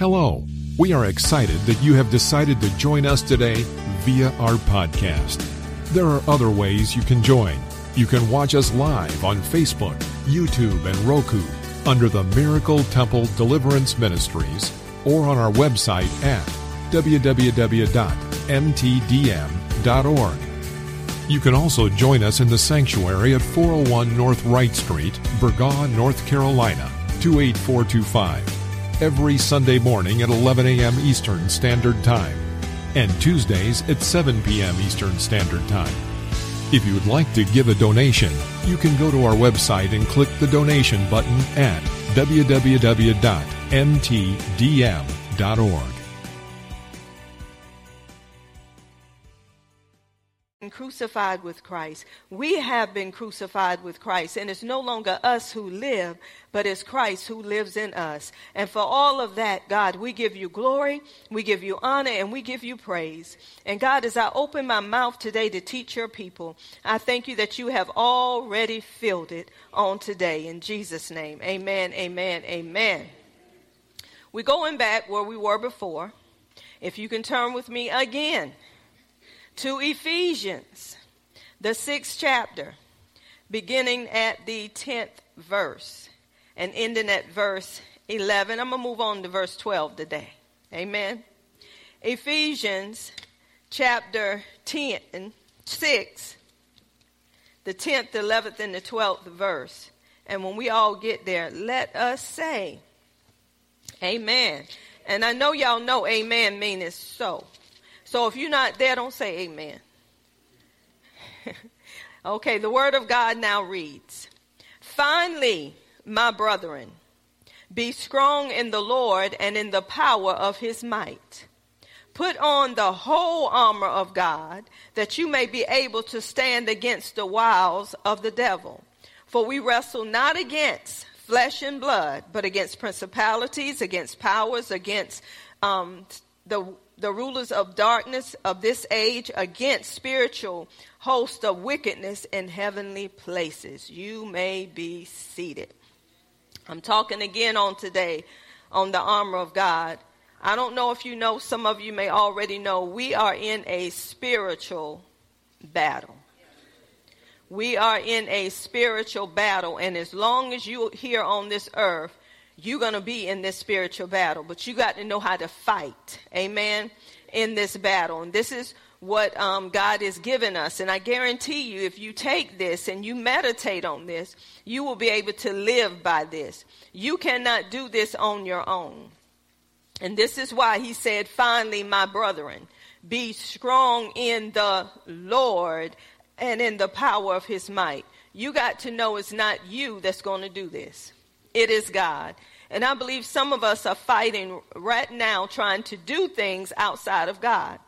Hello. We are excited that you have decided to join us today via our podcast. There are other ways you can join. You can watch us live on Facebook, YouTube, and Roku under the Miracle Temple Deliverance Ministries or on our website at www.mtdm.org. You can also join us in the sanctuary at 401 North Wright Street, Burgaw, North Carolina, 28425, every Sunday morning at 11 a.m. Eastern Standard Time, and Tuesdays at 7 p.m. Eastern Standard Time. If you would like to give a donation, you can go to our website and click the donation button at www.mtdm.org. crucified with Christ. We have been crucified with Christ, and it's no longer us who live, but it's Christ who lives in us. And for all of that, God, we give you glory, we give you honor, and we give you praise. And God, as I open my mouth today to teach your people, I thank you that you have already filled it on today. In Jesus' name, amen, amen, amen. We're going back where we were before. If you can turn with me again to Ephesians, the sixth chapter, beginning at the 10th verse and ending at verse 11. I'm going to move on to verse 12 today. Amen. Ephesians chapter 10, 6, the 10th, 11th, and the 12th verse. And when we all get there, let us say, Amen. And I know y'all know amen means so. So if you're not there, don't say amen. okay, the word of God now reads Finally, my brethren, be strong in the Lord and in the power of his might. Put on the whole armor of God that you may be able to stand against the wiles of the devil. For we wrestle not against flesh and blood, but against principalities, against powers, against um, the the rulers of darkness of this age against spiritual hosts of wickedness in heavenly places. You may be seated. I'm talking again on today on the armor of God. I don't know if you know, some of you may already know, we are in a spiritual battle. We are in a spiritual battle, and as long as you're here on this earth, you're going to be in this spiritual battle, but you got to know how to fight. Amen. In this battle. And this is what um, God has given us. And I guarantee you, if you take this and you meditate on this, you will be able to live by this. You cannot do this on your own. And this is why he said, finally, my brethren, be strong in the Lord and in the power of his might. You got to know it's not you that's going to do this. It is God. And I believe some of us are fighting right now trying to do things outside of God.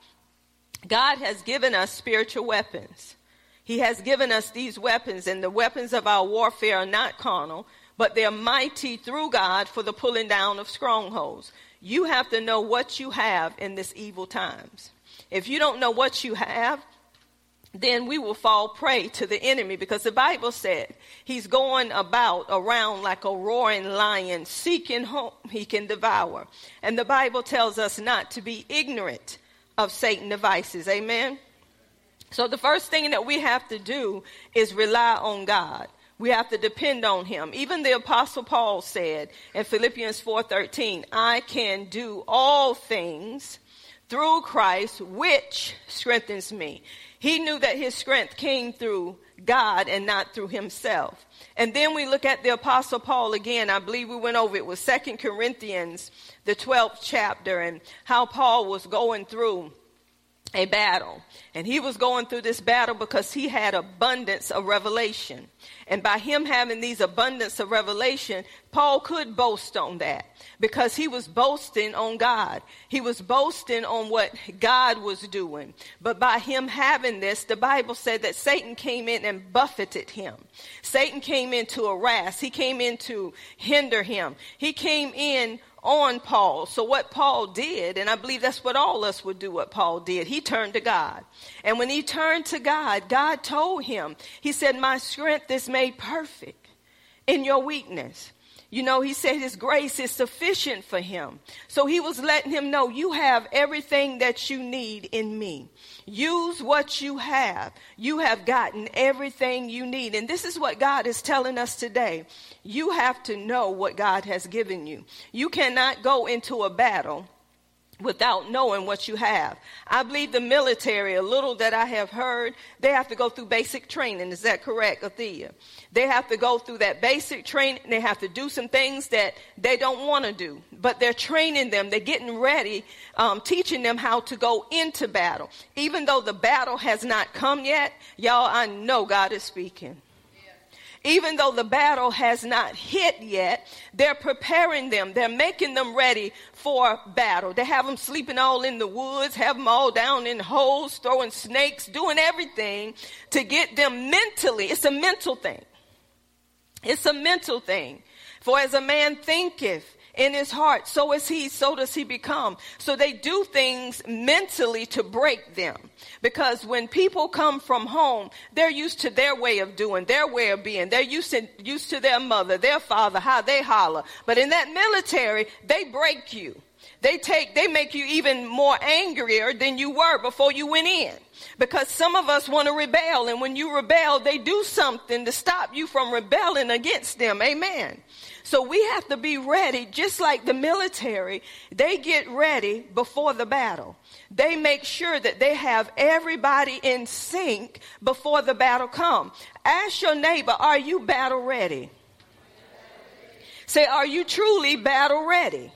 God has given us spiritual weapons. He has given us these weapons, and the weapons of our warfare are not carnal, but they're mighty through God for the pulling down of strongholds. You have to know what you have in this evil times. If you don't know what you have, then we will fall prey to the enemy because the Bible said he's going about around like a roaring lion, seeking whom he can devour. And the Bible tells us not to be ignorant of Satan devices. Amen. So the first thing that we have to do is rely on God. We have to depend on him. Even the apostle Paul said in Philippians 4:13, I can do all things through Christ which strengthens me. He knew that his strength came through God and not through himself. And then we look at the apostle Paul again. I believe we went over it was Second Corinthians, the 12th chapter and how Paul was going through a battle. And he was going through this battle because he had abundance of revelation. And by him having these abundance of revelation, Paul could boast on that because he was boasting on God. He was boasting on what God was doing. But by him having this, the Bible said that Satan came in and buffeted him. Satan came in to harass. He came in to hinder him. He came in on Paul. So what Paul did, and I believe that's what all us would do what Paul did, he turned to God. And when he turned to God, God told him, he said, my strength is made perfect in your weakness. You know, he said his grace is sufficient for him. So he was letting him know, you have everything that you need in me. Use what you have. You have gotten everything you need. And this is what God is telling us today. You have to know what God has given you. You cannot go into a battle without knowing what you have. I believe the military, a little that I have heard, they have to go through basic training. Is that correct, Athea? They have to go through that basic training. They have to do some things that they don't want to do, but they're training them. They're getting ready, um, teaching them how to go into battle. Even though the battle has not come yet, y'all, I know God is speaking. Even though the battle has not hit yet, they're preparing them. They're making them ready for battle. They have them sleeping all in the woods, have them all down in holes, throwing snakes, doing everything to get them mentally. It's a mental thing. It's a mental thing. For as a man thinketh, in his heart, so is he, so does he become. So they do things mentally to break them. Because when people come from home, they're used to their way of doing, their way of being. They're used to, used to their mother, their father, how they holler. But in that military, they break you. They take, they make you even more angrier than you were before you went in. Because some of us want to rebel, and when you rebel, they do something to stop you from rebelling against them. Amen. So we have to be ready, just like the military. They get ready before the battle. They make sure that they have everybody in sync before the battle come. Ask your neighbor, are you battle ready? Say, are you truly battle ready?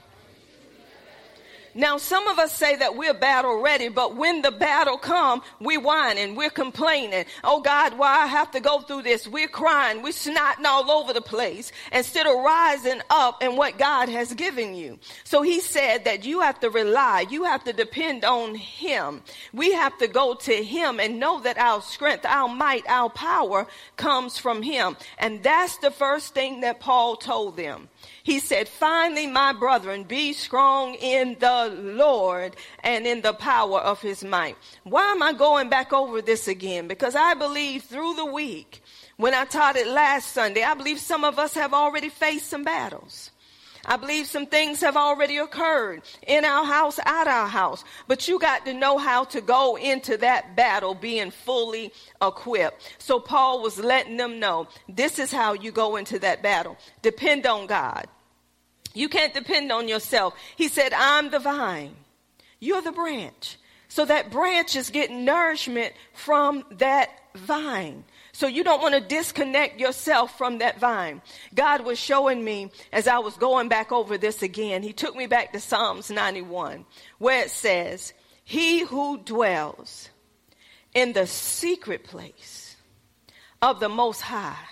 Now, some of us say that we're battle ready, but when the battle come, we whining, we're complaining. Oh God, why I have to go through this? We're crying, we're snotting all over the place instead of rising up in what God has given you. So he said that you have to rely, you have to depend on him. We have to go to him and know that our strength, our might, our power comes from him. And that's the first thing that Paul told them. He said, finally, my brethren, be strong in the Lord and in the power of his might. Why am I going back over this again? Because I believe through the week, when I taught it last Sunday, I believe some of us have already faced some battles. I believe some things have already occurred in our house, at our house. But you got to know how to go into that battle being fully equipped. So Paul was letting them know this is how you go into that battle. Depend on God. You can't depend on yourself. He said, I'm the vine. You're the branch. So that branch is getting nourishment from that vine. So you don't want to disconnect yourself from that vine. God was showing me as I was going back over this again. He took me back to Psalms 91 where it says, he who dwells in the secret place of the most high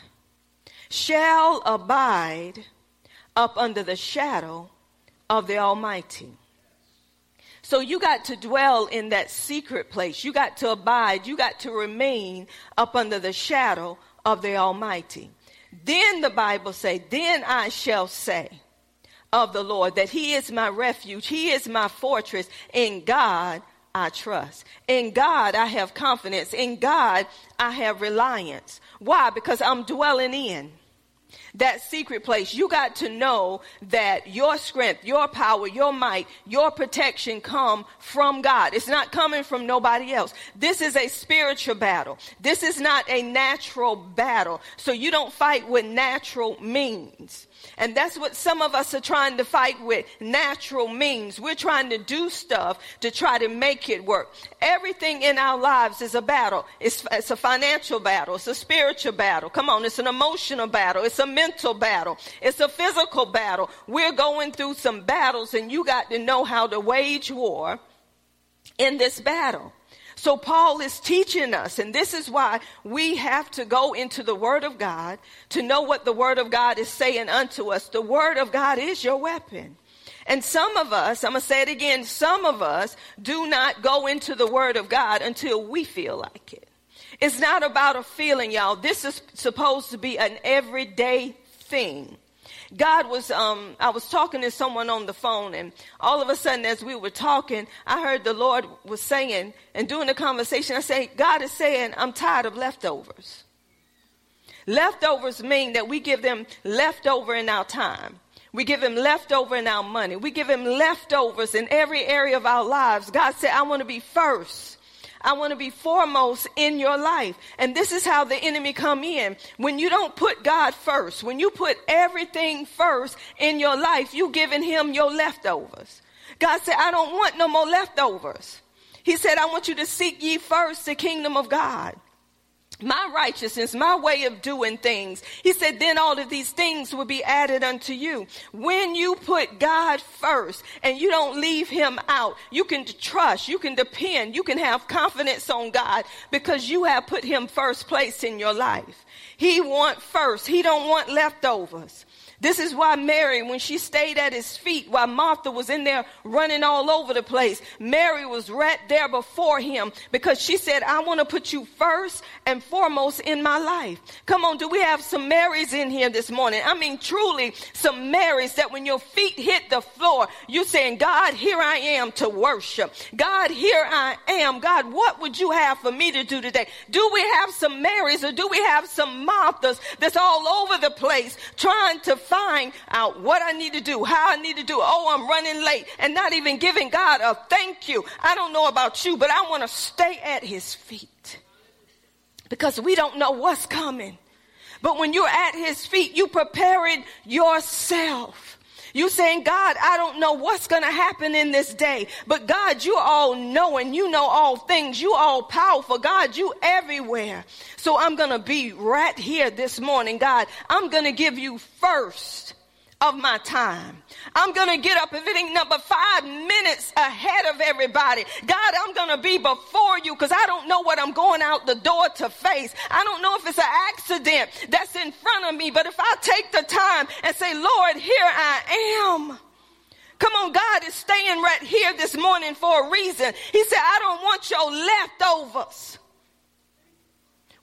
shall abide up under the shadow of the almighty. So you got to dwell in that secret place. You got to abide. You got to remain up under the shadow of the Almighty. Then the Bible say, then I shall say of the Lord that he is my refuge. He is my fortress. In God I trust. In God I have confidence. In God I have reliance. Why? Because I'm dwelling in that secret place, you got to know that your strength, your power, your might, your protection come from God. It's not coming from nobody else. This is a spiritual battle. This is not a natural battle. So you don't fight with natural means. And that's what some of us are trying to fight with natural means. We're trying to do stuff to try to make it work. Everything in our lives is a battle. It's, it's a financial battle. It's a spiritual battle. Come on. It's an emotional battle. It's a mental battle. It's a physical battle. We're going through some battles and you got to know how to wage war in this battle. So Paul is teaching us, and this is why we have to go into the Word of God to know what the Word of God is saying unto us. The Word of God is your weapon. And some of us, I'm going to say it again, some of us do not go into the Word of God until we feel like it. It's not about a feeling, y'all. This is supposed to be an everyday thing. God was, um, I was talking to someone on the phone and all of a sudden as we were talking, I heard the Lord was saying and during the conversation, I say, God is saying, I'm tired of leftovers. Leftovers mean that we give them leftover in our time. We give him leftover in our money. We give him leftovers in every area of our lives. God said, I want to be first. I want to be foremost in your life. And this is how the enemy come in. When you don't put God first, when you put everything first in your life, you giving him your leftovers. God said, I don't want no more leftovers. He said, I want you to seek ye first the kingdom of God my righteousness, my way of doing things. He said, then all of these things will be added unto you. When you put God first and you don't leave him out, you can trust, you can depend, you can have confidence on God because you have put him first place in your life. He want first. He don't want leftovers. This is why Mary, when she stayed at his feet while Martha was in there running all over the place, Mary was right there before him because she said, I want to put you first and foremost in my life. Come on, do we have some Marys in here this morning? I mean, truly some Marys that when your feet hit the floor, you're saying, God, here I am to worship. God, here I am. God, what would you have for me to do today? Do we have some Marys or do we have some Marthas that's all over the place trying to find out what I need to do, how I need to do. Oh, I'm running late and not even giving God a thank you. I don't know about you, but I want to stay at his feet because we don't know what's coming. But when you're at his feet, you prepare it yourself. You saying, God, I don't know what's going to happen in this day, but God, you all knowing, you know all things, you all powerful. God, you everywhere. So I'm going to be right here this morning. God, I'm going to give you first of my time. I'm going to get up if it ain't number five minutes ahead of everybody. God, I'm going to be before you because I don't know what I'm going out the door to face. I don't know if it's an accident that's in front of me, but if I take the time and say, Lord, here I am. Come on, God is staying right here this morning for a reason. He said, I don't want your leftovers.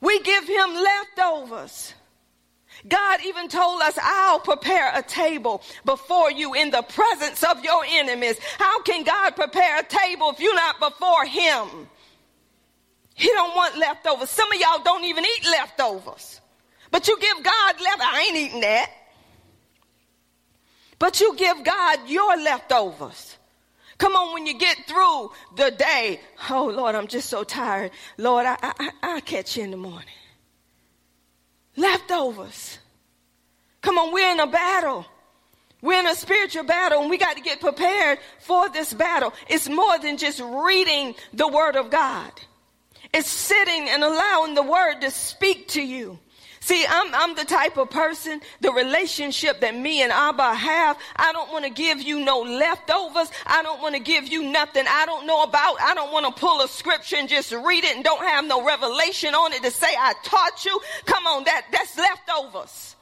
We give him leftovers. God even told us, I'll prepare a table before you in the presence of your enemies. How can God prepare a table if you're not before him? He don't want leftovers. Some of y'all don't even eat leftovers. But you give God left. I ain't eating that. But you give God your leftovers. Come on, when you get through the day, oh Lord, I'm just so tired. Lord, I, I, I'll catch you in the morning. Leftovers. Come on, we're in a battle. We're in a spiritual battle and we got to get prepared for this battle. It's more than just reading the word of God. It's sitting and allowing the word to speak to you. See, I'm, I'm the type of person, the relationship that me and Abba have, I don't want to give you no leftovers. I don't want to give you nothing I don't know about. I don't want to pull a scripture and just read it and don't have no revelation on it to say I taught you. Come on, that, that's leftovers.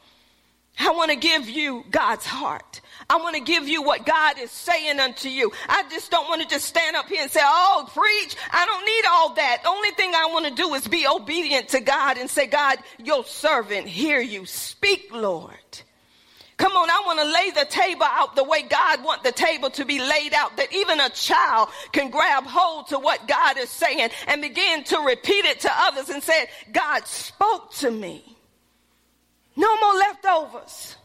I want to give you God's heart. I want to give you what God is saying unto you. I just don't want to just stand up here and say, Oh, preach. I don't need all that. The only thing I want to do is be obedient to God and say, God, your servant, hear you. Speak, Lord. Come on, I want to lay the table out the way God want the table to be laid out, that even a child can grab hold to what God is saying and begin to repeat it to others and say, God spoke to me. No more leftovers.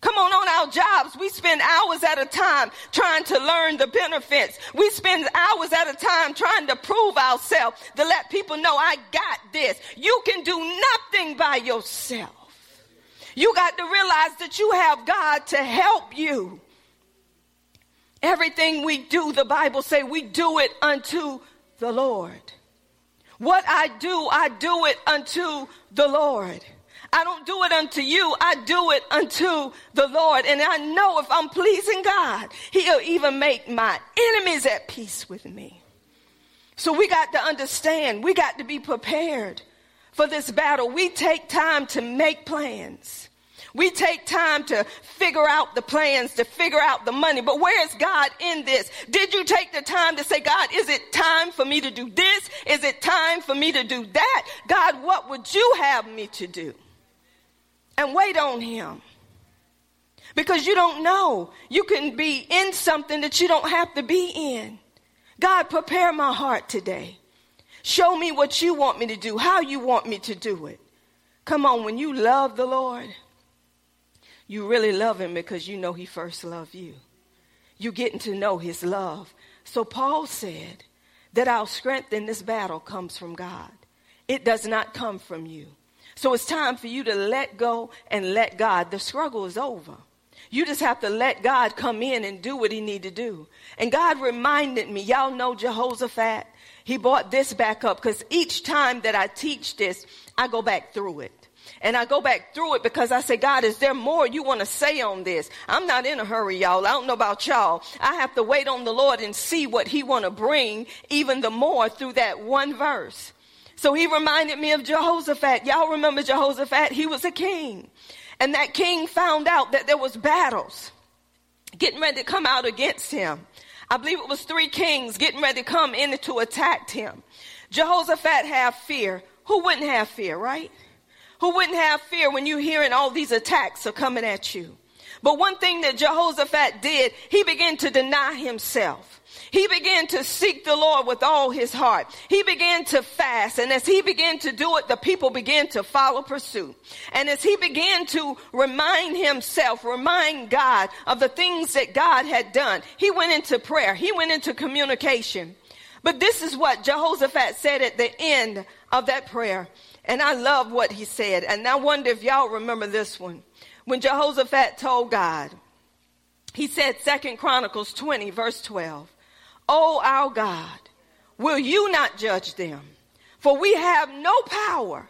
Come on, on our jobs, we spend hours at a time trying to learn the benefits. We spend hours at a time trying to prove ourselves to let people know I got this. You can do nothing by yourself. You got to realize that you have God to help you. Everything we do, the Bible say we do it unto the Lord. What I do, I do it unto the Lord. I don't do it unto you. I do it unto the Lord. And I know if I'm pleasing God, he'll even make my enemies at peace with me. So we got to understand, we got to be prepared for this battle. We take time to make plans. We take time to figure out the plans, to figure out the money. But where is God in this? Did you take the time to say, God, is it time for me to do this? Is it time for me to do that? God, what would you have me to do? And wait on him. Because you don't know. You can be in something that you don't have to be in. God, prepare my heart today. Show me what you want me to do, how you want me to do it. Come on, when you love the Lord, You really love him because you know he first loved you. You're getting to know his love. So Paul said that our strength in this battle comes from God. It does not come from you. So it's time for you to let go and let God. The struggle is over. You just have to let God come in and do what he need to do. And God reminded me, y'all know Jehoshaphat. He brought this back up because each time that I teach this, I go back through it. And I go back through it because I say, God, is there more you want to say on this? I'm not in a hurry, y'all. I don't know about y'all. I have to wait on the Lord and see what he want to bring even the more through that one verse. So he reminded me of Jehoshaphat. Y'all remember Jehoshaphat? He was a king. And that king found out that there was battles getting ready to come out against him. I believe it was three kings getting ready to come in to attack him. Jehoshaphat had fear. Who wouldn't have fear, right? Who wouldn't have fear when you're hearing all these attacks are coming at you? But one thing that Jehoshaphat did, he began to deny himself. He began to seek the Lord with all his heart. He began to fast. And as he began to do it, the people began to follow pursuit. And as he began to remind himself, remind God of the things that God had done, he went into prayer. He went into communication. But this is what Jehoshaphat said at the end of that prayer. And I love what he said. And I wonder if y'all remember this one. When Jehoshaphat told God, he said, Second Chronicles 20, verse 12, Oh, our God, will you not judge them? For we have no power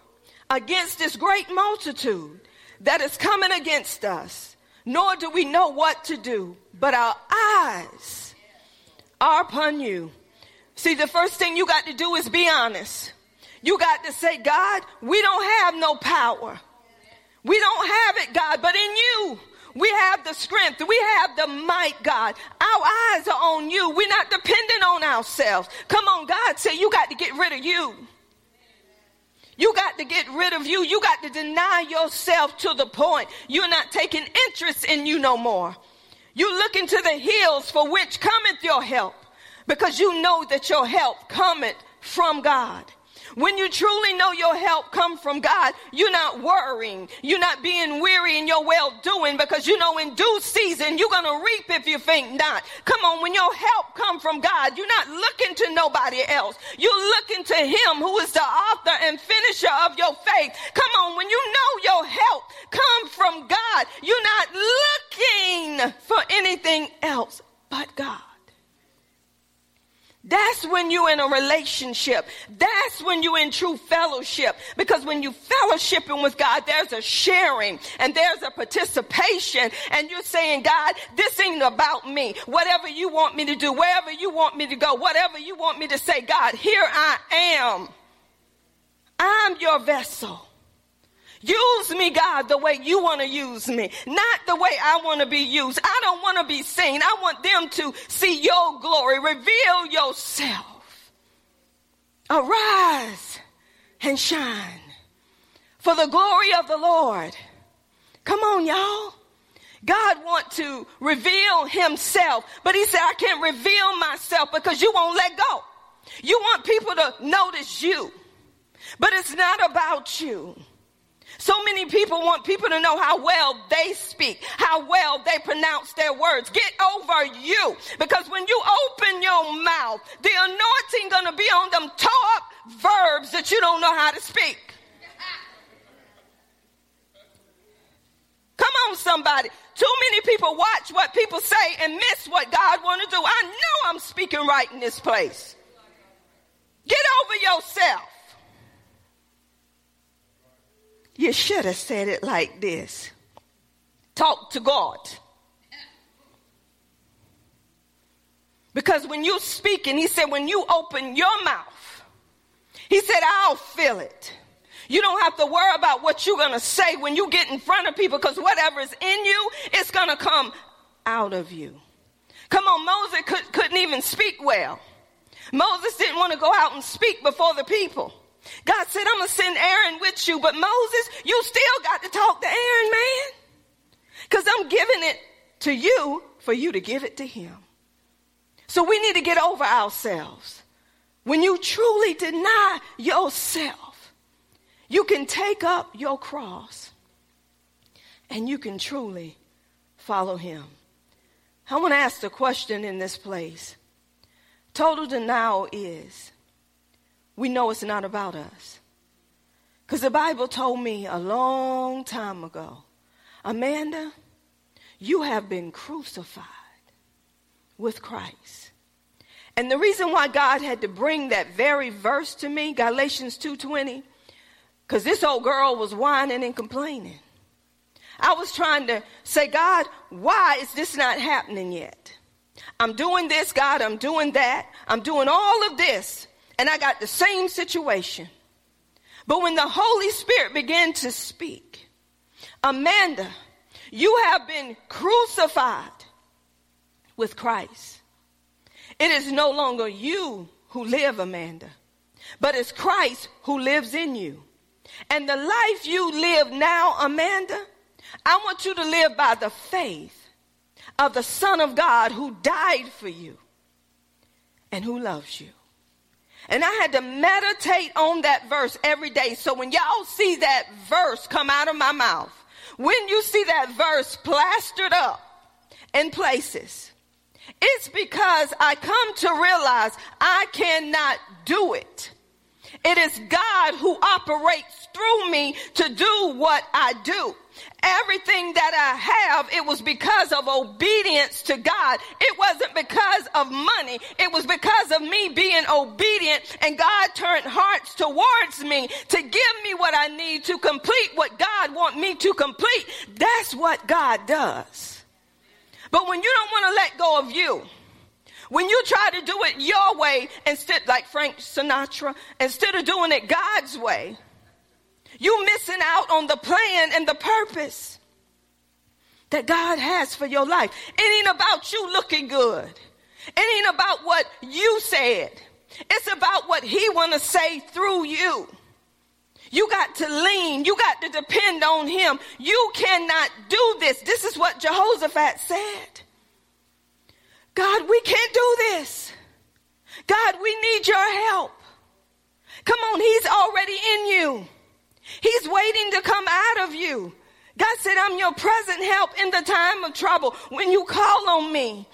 against this great multitude that is coming against us, nor do we know what to do, but our eyes are upon you. See, the first thing you got to do is be honest. You got to say, God, we don't have no power. We don't have it, God, but in you, we have the strength. We have the might, God. Our eyes are on you. We're not dependent on ourselves. Come on, God said you got to get rid of you. You got to get rid of you. You got to deny yourself to the point you're not taking interest in you no more. You look into the hills for which cometh your help because you know that your help cometh from God. When you truly know your help come from God, you're not worrying. You're not being weary in your well doing because you know in due season you're going to reap if you think not. Come on, when your help come from God, you're not looking to nobody else. You're looking to him who is the author and finisher of your faith. Come on, when you know your help come from God, you're not looking for anything else but God. That's when you're in a relationship. That's when you're in true fellowship. Because when you fellowshipping with God, there's a sharing and there's a participation. And you're saying, God, this ain't about me. Whatever you want me to do, wherever you want me to go, whatever you want me to say, God, here I am. I'm your vessel. Use me, God, the way you want to use me, not the way I want to be used. I don't want to be seen. I want them to see your glory. Reveal yourself. Arise and shine for the glory of the Lord. Come on, y'all. God want to reveal himself, but he said, I can't reveal myself because you won't let go. You want people to notice you, but it's not about you. So many people want people to know how well they speak, how well they pronounce their words. Get over you. Because when you open your mouth, the anointing gonna be on them top verbs that you don't know how to speak. Come on, somebody. Too many people watch what people say and miss what God want to do. I know I'm speaking right in this place. Get over yourself. You should have said it like this talk to God. Because when you speak, and he said, when you open your mouth, he said, I'll fill it. You don't have to worry about what you're going to say when you get in front of people because whatever is in you, it's going to come out of you. Come on, Moses could, couldn't even speak well. Moses didn't want to go out and speak before the people. God said, I'm going to send Aaron with you, but Moses, you still got to talk to Aaron, man. Because I'm giving it to you for you to give it to him. So we need to get over ourselves. When you truly deny yourself, you can take up your cross and you can truly follow him. I want to ask the question in this place. Total denial is we know it's not about us. Because the Bible told me a long time ago, Amanda, you have been crucified with Christ. And the reason why God had to bring that very verse to me, Galatians 2:20, cuz this old girl was whining and complaining. I was trying to say, God, why is this not happening yet? I'm doing this, God, I'm doing that. I'm doing all of this, and I got the same situation. But when the Holy Spirit began to speak, Amanda, you have been crucified with Christ. It is no longer you who live, Amanda, but it's Christ who lives in you. And the life you live now, Amanda, I want you to live by the faith of the Son of God who died for you and who loves you. And I had to meditate on that verse every day. So when y'all see that verse come out of my mouth, when you see that verse plastered up in places, it's because I come to realize I cannot do it. It is God who operates through me to do what I do. Everything that I have, it was because of obedience to God. It wasn't because of money. It was because of me being obedient and God turned hearts towards me to give me what I need to complete what God want me to complete. That's what God does. But when you don't want to let go of you, when you try to do it your way instead, like Frank Sinatra, instead of doing it God's way, you missing out on the plan and the purpose that God has for your life. It ain't about you looking good. It ain't about what you said. It's about what he want to say through you. You got to lean. You got to depend on him. You cannot do this. This is what Jehoshaphat said. God, we can't do this. God, we need your help. Come on, he's already in you. He's waiting to come out of you. God said, I'm your present help in the time of trouble when you call on me.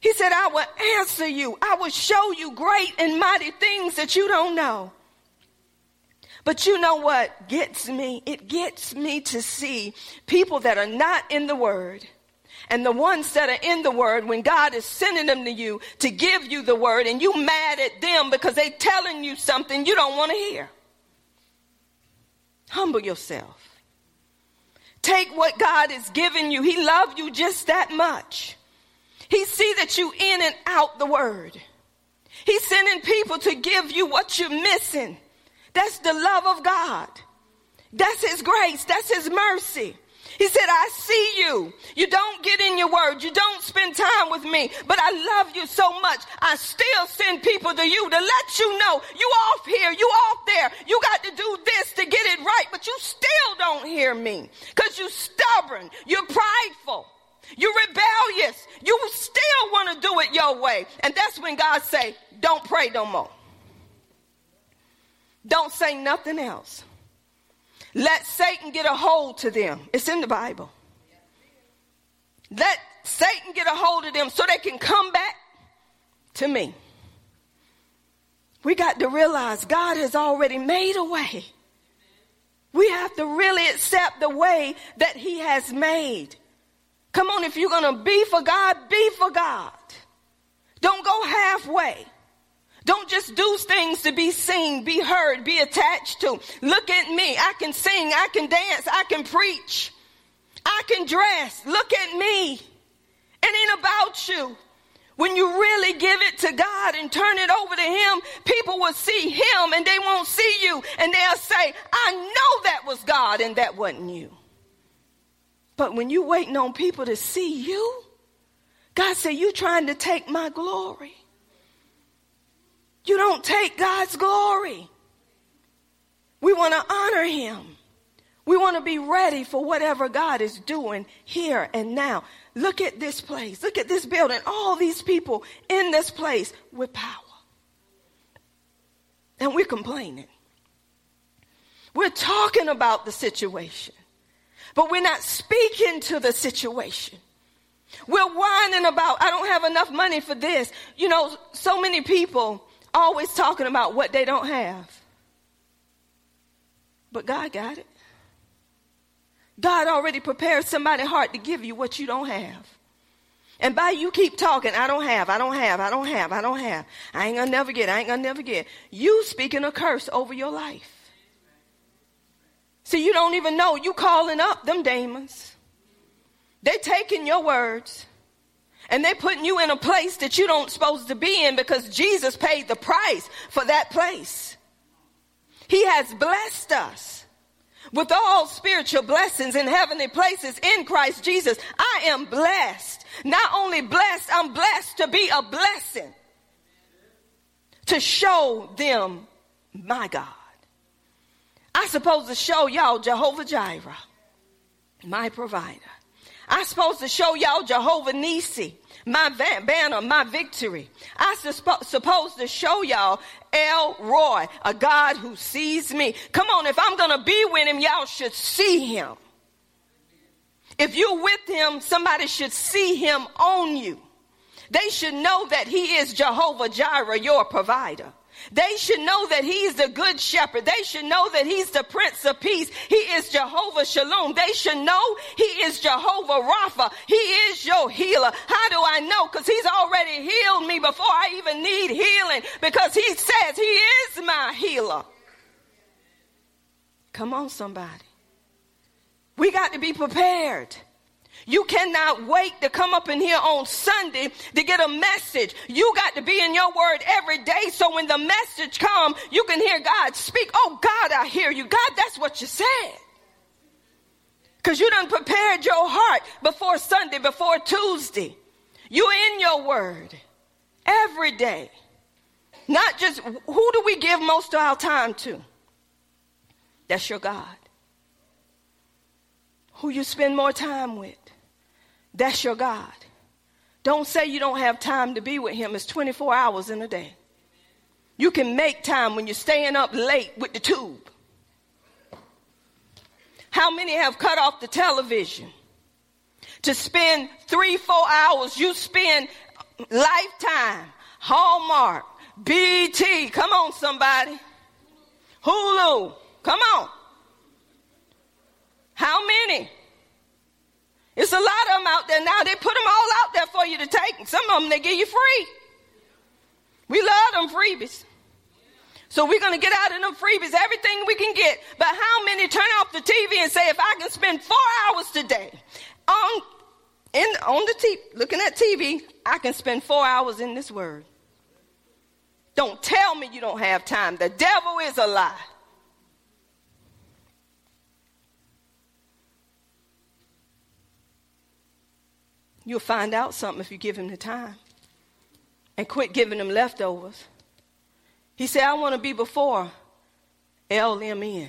He said, I will answer you. I will show you great and mighty things that you don't know. But you know what gets me? It gets me to see people that are not in the word and the ones that are in the word when God is sending them to you to give you the word and you mad at them because they telling you something you don't want to hear. Humble yourself. Take what God has given you. He loved you just that much. He see that you in and out the word. He's sending people to give you what you're missing. That's the love of God. That's his grace. That's his mercy. He said, I see you. You don't get in your word. You don't spend time with me, but I love you so much. I still send people to you to let you know you off here, you off there. You got to do this to get it right, but you still don't hear me because you stubborn. You're prideful. You're rebellious. You still want to do it your way. And that's when God say, don't pray no more. Don't say nothing else. Let Satan get a hold to them. It's in the Bible. Let Satan get a hold of them so they can come back to me. We got to realize God has already made a way. We have to really accept the way that He has made. Come on, if you're going to be for God, be for God. Don't go halfway. Don't just do things to be seen, be heard, be attached to. Look at me. I can sing, I can dance, I can preach, I can dress. Look at me. It ain't about you. When you really give it to God and turn it over to Him, people will see Him and they won't see you. And they'll say, I know that was God and that wasn't you. But when you waiting on people to see you, God said, You're trying to take my glory. You don't take God's glory. We want to honor him. We want to be ready for whatever God is doing here and now. Look at this place. Look at this building. All these people in this place with power. And we're complaining. We're talking about the situation. but we're not speaking to the situation. We're whining about, I don't have enough money for this. You know, so many people always talking about what they don't have. But God got it. God already prepared somebody's heart to give you what you don't have. And by you keep talking, I don't have, I don't have, I don't have, I don't have. I ain't gonna never get, I ain't gonna never get. You speaking a curse over your life. See, you don't even know you calling up them demons. They taking your words and they putting you in a place that you don't supposed to be in because Jesus paid the price for that place. He has blessed us with all spiritual blessings in heavenly places in Christ Jesus. I am blessed. Not only blessed, I'm blessed to be a blessing. To show them my God. I supposed to show y'all Jehovah Jireh, my provider. I supposed to show y'all Jehovah Nisi, my banner, my victory. I supposed to show y'all El Roi, a God who sees me. Come on, if I'm to be with him, y'all should see him. If you're with him, somebody should see him on you. They should know that he is Jehovah Jireh, your provider. They should know that he's the good shepherd. They should know that he's the prince of peace. He is Jehovah Shalom. They should know he is Jehovah Rapha. He is your healer. How do I know? Because he's already healed me before I even need healing because he says he is my healer. Come on, somebody. We got to be prepared. You cannot wait to come up in here on Sunday to get a message. You got to be in your word every day so when the message come, you can hear God speak. Oh God, I hear you. God, that's what you said. Cause you done prepared your heart before Sunday, before Tuesday. You in your word every day. Not just, who do we give most of our time to? That's your God. Who you spend more time with. That's your God. Don't say you don't have time to be with him. It's 24 hours in a day. You can make time when you're staying up late with the tube. How many have cut off the television to spend three, four hours? You spend lifetime, Hallmark, BT. Come on, somebody. Hulu. Come on. How many? It's a lot of them out there now. They put them all out there for you to take. Some of them they give you free. We love them freebies. So we're going to get out of them freebies everything we can get. But how many turn off the TV and say, if I can spend four hours today on, in, on the TV, looking at TV, I can spend four hours in this word. Don't tell me you don't have time. The devil is a lie. You'll find out something if you give him the time and quit giving him leftovers. He said, I want to be before LMN.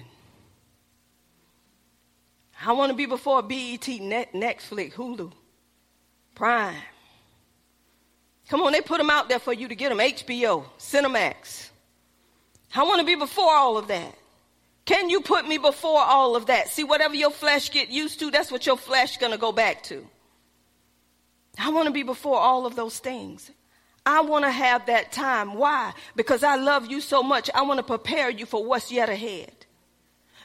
I want to be before BET, Net, Netflix, Hulu, Prime. Come on, they put them out there for you to get them. HBO, Cinemax. I want to be before all of that. Can you put me before all of that? See, whatever your flesh get used to, that's what your flesh going to go back to. I want to be before all of those things. I want to have that time. Why? Because I love you so much. I want to prepare you for what's yet ahead.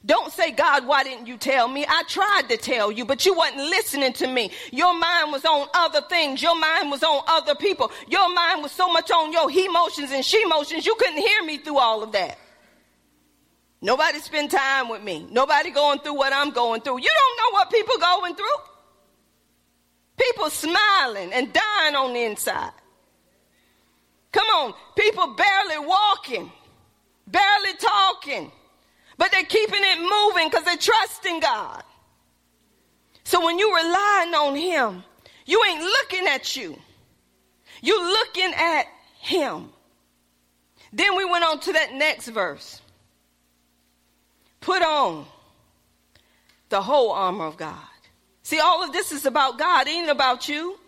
Don't say, God, why didn't you tell me? I tried to tell you, but you wasn't listening to me. Your mind was on other things. Your mind was on other people. Your mind was so much on your he motions and she motions, you couldn't hear me through all of that. Nobody spend time with me. Nobody going through what I'm going through. You don't know what people going through. People smiling and dying on the inside. Come on, people barely walking, barely talking, but they're keeping it moving because they're trusting God. So when you're relying on Him, you ain't looking at you, you're looking at Him. Then we went on to that next verse. Put on the whole armor of God See, all of this is about God, ain't about you.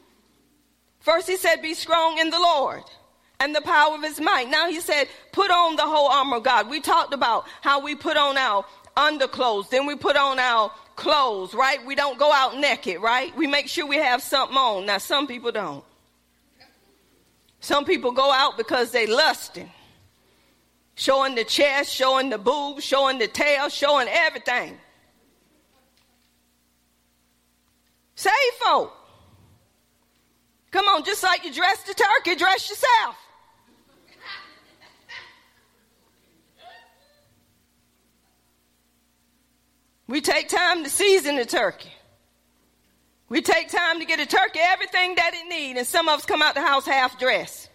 First, he said, Be strong in the Lord and the power of his might. Now, he said, Put on the whole armor of God. We talked about how we put on our underclothes, then we put on our clothes, right? We don't go out naked, right? We make sure we have something on. Now, some people don't. Some people go out because they lusting. Showing the chest, showing the boobs, showing the tail, showing everything. Save folk. Come on, just like you dress the turkey, dress yourself. We take time to season the turkey. We take time to get a turkey everything that it needs, and some of us come out the house half dressed.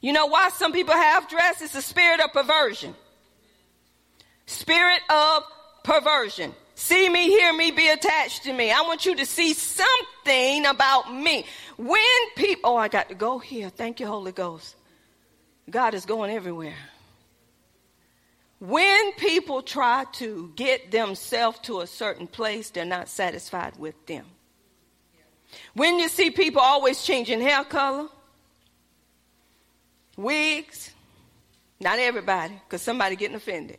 You know why some people half dressed? It's a spirit of perversion. Spirit of perversion. See me, hear me, be attached to me. I want you to see something about me. When people, oh, I got to go here. Thank you, Holy Ghost. God is going everywhere. When people try to get themselves to a certain place, they're not satisfied with them. When you see people always changing hair color, wigs, not everybody, because somebody getting offended.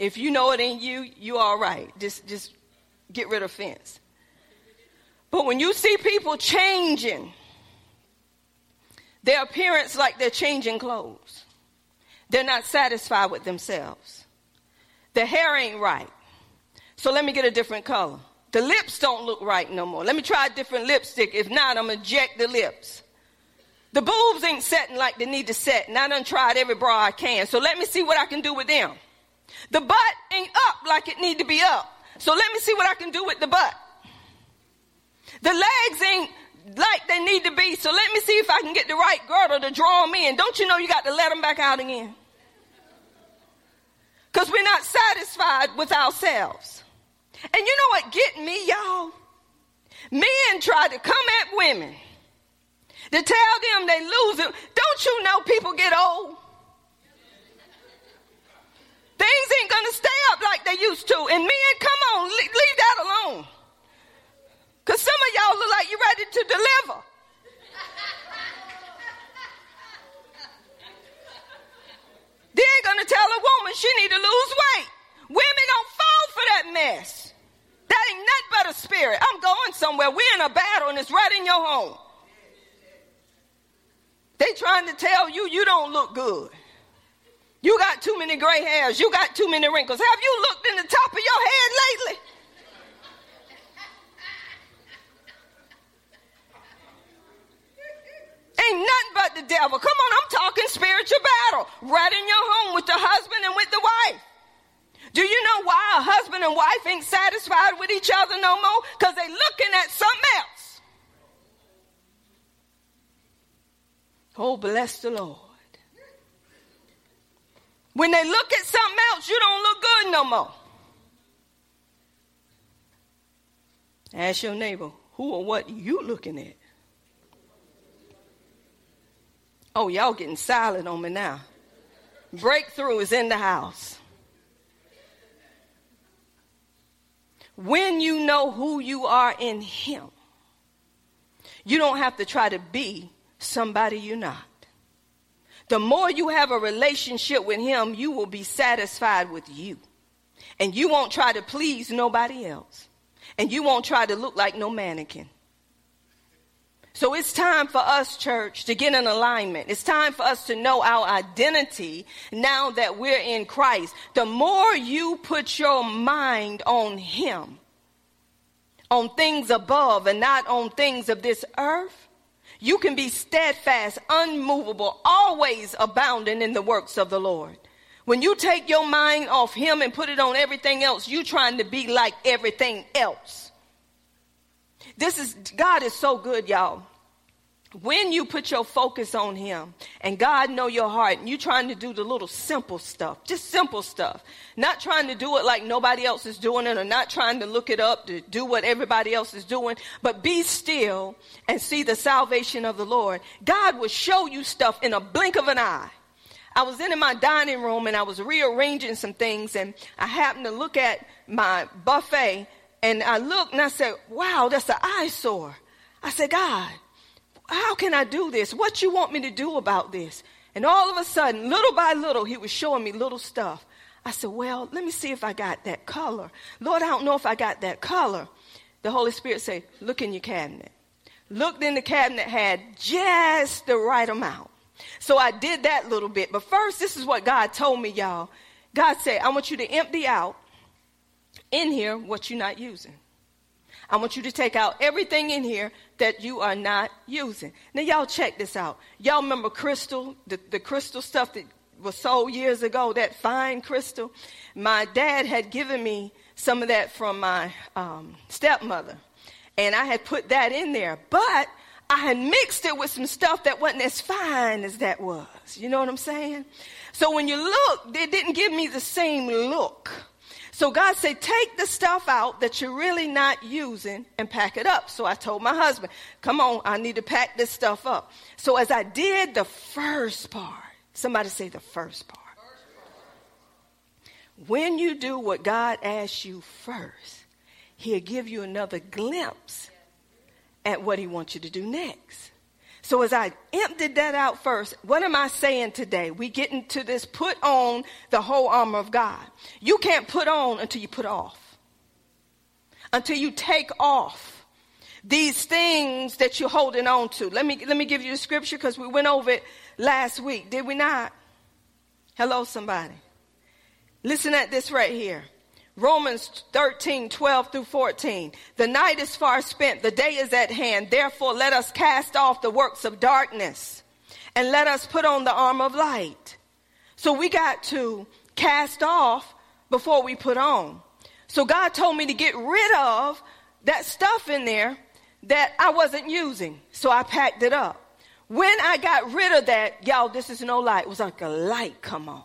If you know it ain't you, you all right. Just just get rid of fence. But when you see people changing their appearance like they're changing clothes, they're not satisfied with themselves. The hair ain't right. So let me get a different color. The lips don't look right no more. Let me try a different lipstick. If not, I'm gonna eject the lips. The boobs ain't setting like they need to set, and I done tried every bra I can. So let me see what I can do with them. The butt ain't up like it need to be up. So let me see what I can do with the butt. The legs ain't like they need to be. So let me see if I can get the right girdle to draw them in. Don't you know you got to let them back out again? Because we're not satisfied with ourselves. And you know what get me, y'all? Men try to come at women to tell them they lose it. Don't you know people get old? Things ain't gonna stay up like they used to. And men, come on, leave, that alone. Because some of y'all look like you're ready to deliver. They ain't gonna tell a woman she need to lose weight. Women don't fall for that mess. That ain't nothing but a spirit. I'm going somewhere. We're in a battle and it's right in your home. They trying to tell you you don't look good. You got too many gray hairs. You got too many wrinkles. Have you looked in the top of your head lately? Ain't nothing but the devil. Come on, I'm talking spiritual battle. Right in your home with the husband and with the wife. Do you know why a husband and wife ain't satisfied with each other no more? Because they looking at something else. Oh, bless the Lord. When they look at something else, you don't look good no more. Ask your neighbor, who or what you looking at? Oh, y'all getting silent on me now. Breakthrough is in the house. When you know who you are in Him, you don't have to try to be somebody you're not. The more you have a relationship with Him, you will be satisfied with you. And you won't try to please nobody else. And you won't try to look like no mannequin. So it's time for us, church, to get in alignment. It's time for us to know our identity now that we're in Christ. The more you put your mind on Him, on things above and not on things of this earth, you can be steadfast, unmovable, always abounding in the works of the Lord. When you take your mind off Him and put it on everything else, you trying to be like everything else. This is, God is so good, y'all. When you put your focus on him and God know your heart and you trying to do the little simple stuff, just simple stuff, not trying to do it like nobody else is doing it or not trying to look it up to do what everybody else is doing, but be still and see the salvation of the Lord. God will show you stuff in a blink of an eye. I was in my dining room and I was rearranging some things and I happened to look at my buffet and I looked and I said, wow, that's an eyesore. I said, God, how can I do this? What you want me to do about this? And all of a sudden, little by little, he was showing me little stuff. I said, Well, let me see if I got that color. Lord, I don't know if I got that color. The Holy Spirit said, Look in your cabinet. Looked in the cabinet, had just the right amount. So I did that little bit. But first, this is what God told me, y'all. God said, I want you to empty out in here what you're not using. I want you to take out everything in here that you are not using. Now, y'all check this out. Y'all remember crystal, the, the crystal stuff that was sold years ago, that fine crystal? My dad had given me some of that from my um, stepmother, and I had put that in there. But I had mixed it with some stuff that wasn't as fine as that was. You know what I'm saying? So when you look, it didn't give me the same look. So God said, take the stuff out that you're really not using and pack it up. So I told my husband, come on, I need to pack this stuff up. So as I did the first part, somebody say the first part. When you do what God asks you first, He'll give you another glimpse at what He wants you to do next. So as I emptied that out first, what am I saying today? We get into this put on the whole armor of God. You can't put on until you put off. Until you take off these things that you're holding on to. Let me let me give you the scripture because we went over it last week, did we not? Hello, somebody. Listen at this right here. Romans 13, 12 through 14. The night is far spent, the day is at hand. Therefore, let us cast off the works of darkness and let us put on the armor of light. So we got to cast off before we put on. So God told me to get rid of that stuff in there that I wasn't using. So I packed it up. When I got rid of that, y'all, this is no light. It was like a light come on.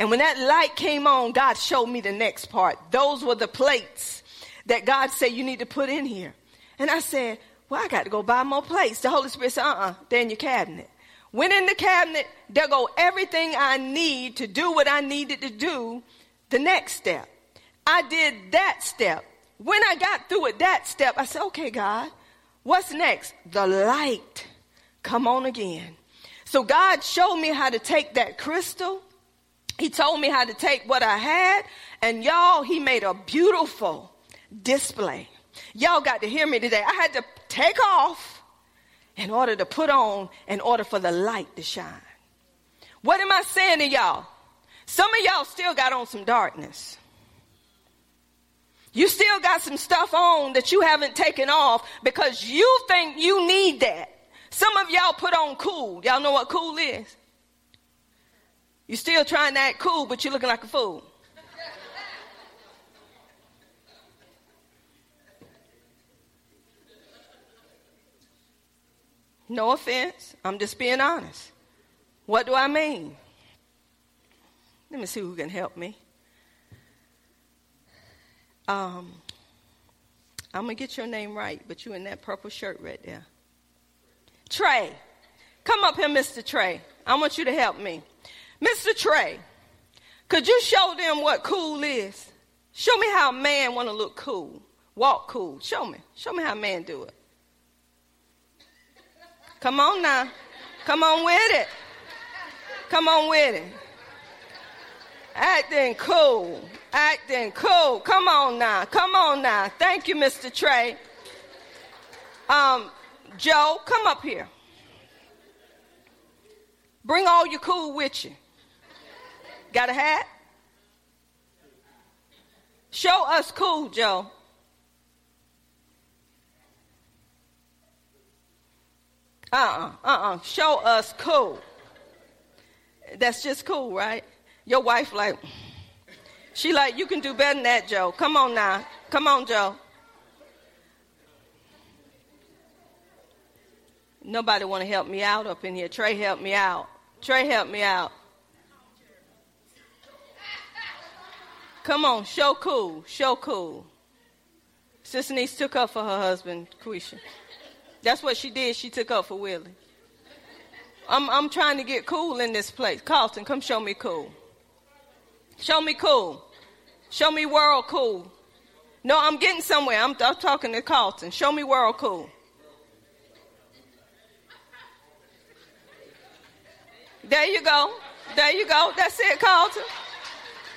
And when that light came on, God showed me the next part. Those were the plates that God said you need to put in here. And I said, well, I got to go buy more plates. The Holy Spirit said, uh-uh, they're in your cabinet. Went in the cabinet, there go everything I need to do what I needed to do the next step. I did that step. When I got through with that step, I said, okay, God, what's next? The light. Come on again. So God showed me how to take that crystal he told me how to take what I had, and y'all, he made a beautiful display. Y'all got to hear me today. I had to take off in order to put on, in order for the light to shine. What am I saying to y'all? Some of y'all still got on some darkness. You still got some stuff on that you haven't taken off because you think you need that. Some of y'all put on cool. Y'all know what cool is? You're still trying to act cool, but you're looking like a fool. No offense. I'm just being honest. What do I mean? Let me see who can help me. Um, I'm going to get your name right, but you in that purple shirt right there. Trey. Come up here, Mr. Trey. I want you to help me. Mr. Trey, could you show them what cool is? Show me how a man want to look cool, walk cool. Show me. Show me how a man do it. Come on now. Come on with it. Come on with it. Acting cool. Acting cool. Come on now. Come on now. Thank you, Mr. Trey. Um, Joe, come up here. Bring all your cool with you. Got a hat? Show us cool, Joe. Uh uh-uh, uh, uh-uh. Show us cool. That's just cool, right? Your wife, like, she like, you can do better than that, Joe. Come on now. Come on, Joe. Nobody want to help me out up in here. Trey, help me out. Trey, help me out. Come on, show cool, show cool. Sister Niece took up for her husband, Quisha. That's what she did. She took up for Willie. I'm, I'm trying to get cool in this place. Carlton, come show me cool. Show me cool. Show me world cool. No, I'm getting somewhere. I'm, I'm talking to Carlton. Show me world cool. There you go. There you go. That's it, Carlton.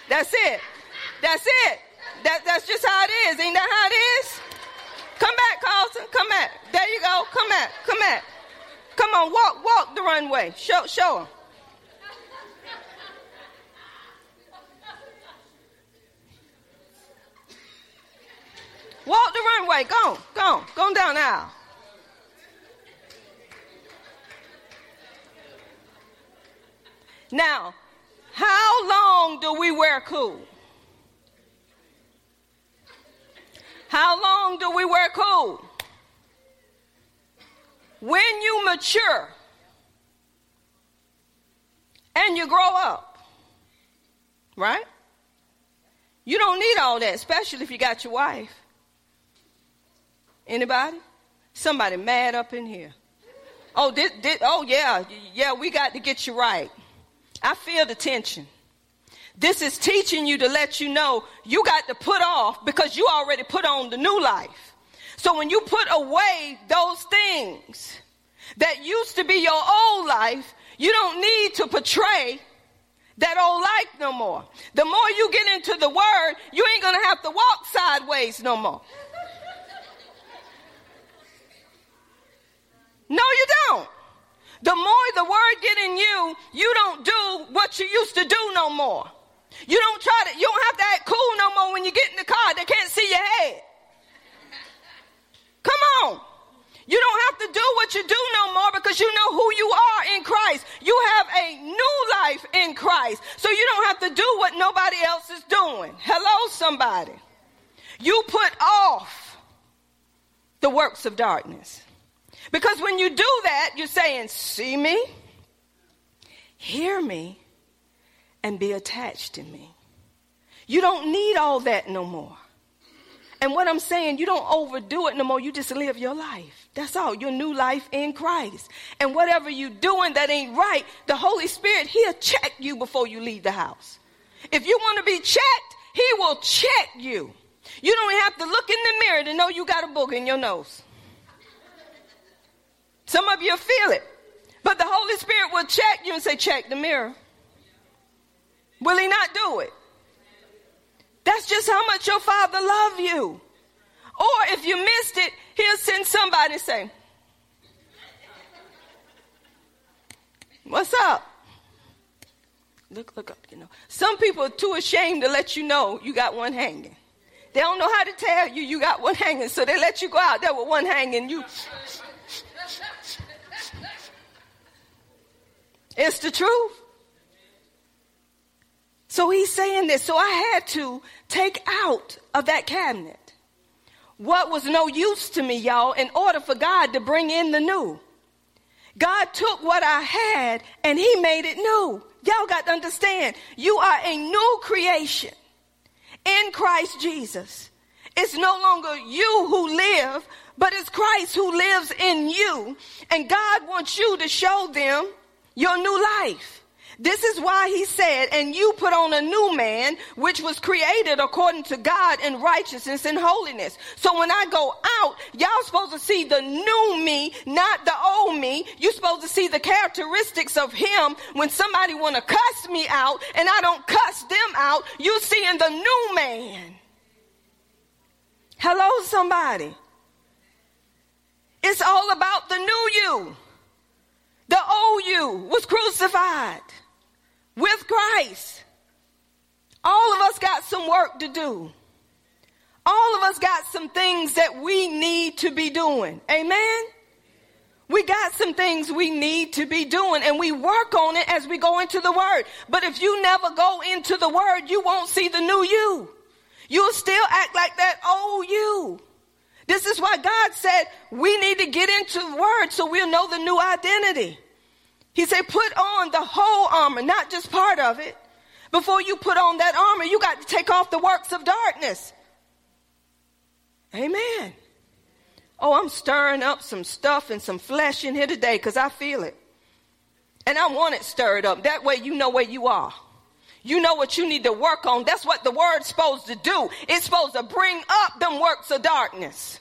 That's it. That's it. That, that's just how it is. Ain't that how it is? Come back, Carlton. Come back. There you go. Come back. Come back. Come on, walk, walk the runway. Show, show them. Walk the runway. Go, go, go down now. Now, how long do we wear cool? How long do we wear cool? When you mature and you grow up, right? You don't need all that, especially if you got your wife. Anybody? Somebody mad up in here. Oh, this, this, oh yeah, yeah, we got to get you right. I feel the tension. This is teaching you to let you know you got to put off because you already put on the new life. So when you put away those things that used to be your old life, you don't need to portray that old life no more. The more you get into the word, you ain't going to have to walk sideways no more. No, you don't. The more the word get in you, you don't do what you used to do no more. You don't try to, you don't have to act cool no more when you get in the car. They can't see your head. Come on. You don't have to do what you do no more because you know who you are in Christ. You have a new life in Christ. So you don't have to do what nobody else is doing. Hello, somebody. You put off the works of darkness. Because when you do that, you're saying, see me, hear me, and be attached to me. You don't need all that no more. And what I'm saying, you don't overdo it no more. You just live your life. That's all. Your new life in Christ. And whatever you're doing that ain't right, the Holy Spirit, He'll check you before you leave the house. If you want to be checked, He will check you. You don't have to look in the mirror to know you got a booger in your nose. Some of you feel it. But the Holy Spirit will check you and say, check the mirror. Will he not do it? That's just how much your father love you. Or if you missed it, he'll send somebody and say, What's up? Look, look up, you know. Some people are too ashamed to let you know you got one hanging. They don't know how to tell you you got one hanging, so they let you go out there with one hanging. You. It's the truth. So he's saying this. So I had to take out of that cabinet what was no use to me, y'all, in order for God to bring in the new. God took what I had and he made it new. Y'all got to understand, you are a new creation in Christ Jesus. It's no longer you who live, but it's Christ who lives in you. And God wants you to show them your new life. This is why he said, and you put on a new man, which was created according to God in righteousness and holiness. So when I go out, y'all supposed to see the new me, not the old me. you supposed to see the characteristics of him. When somebody want to cuss me out and I don't cuss them out, you seeing the new man. Hello, somebody. It's all about the new you. The old you was crucified with Christ. All of us got some work to do. All of us got some things that we need to be doing. Amen? We got some things we need to be doing and we work on it as we go into the word. But if you never go into the word, you won't see the new you. You'll still act like that old you. This is why God said we need to get into the word so we'll know the new identity. He said, put on the whole armor, not just part of it. Before you put on that armor, you got to take off the works of darkness. Amen. Oh, I'm stirring up some stuff and some flesh in here today because I feel it. And I want it stirred up. That way you know where you are. You know what you need to work on. That's what the word's supposed to do. It's supposed to bring up them works of darkness.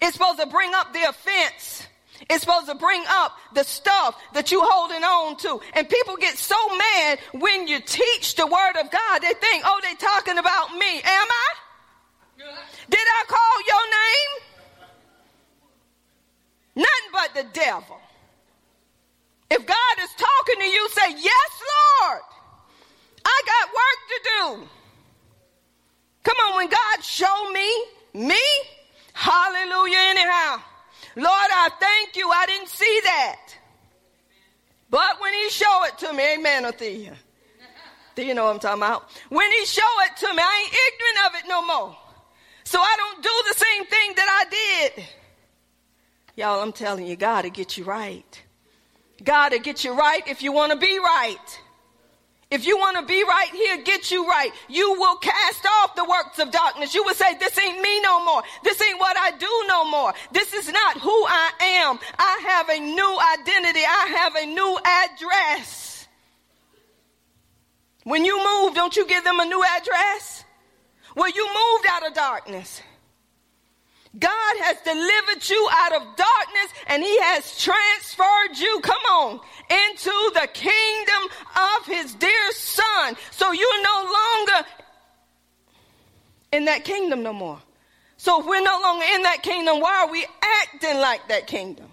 It's supposed to bring up the offense It's supposed to bring up the stuff that you're holding on to. And people get so mad when you teach the word of God. They think, oh, they talking about me. Am I? Did I call your name? Nothing but the devil. If God is talking to you, say, yes, Lord. I got work to do. Come on, when God show me, me, hallelujah anyhow. Lord, I thank you. I didn't see that. But when he show it to me, amen, Athea. Do you know what I'm talking about? When he show it to me, I ain't ignorant of it no more. So I don't do the same thing that I did. Y'all, I'm telling you, God will get you right. God will get you right if you want to be right. If you want to be right, he'll get you right. You will cast off the works of darkness. You will say, this ain't me no more. This ain't what I do no more. This is not who I am. I have a new identity. I have a new address. When you move, don't you give them a new address? Well, you moved out of darkness. God has delivered you out of darkness and he has transferred you, come on, into the kingdom of his dear son. So you're no longer in that kingdom no more. So if we're no longer in that kingdom, why are we acting like that kingdom?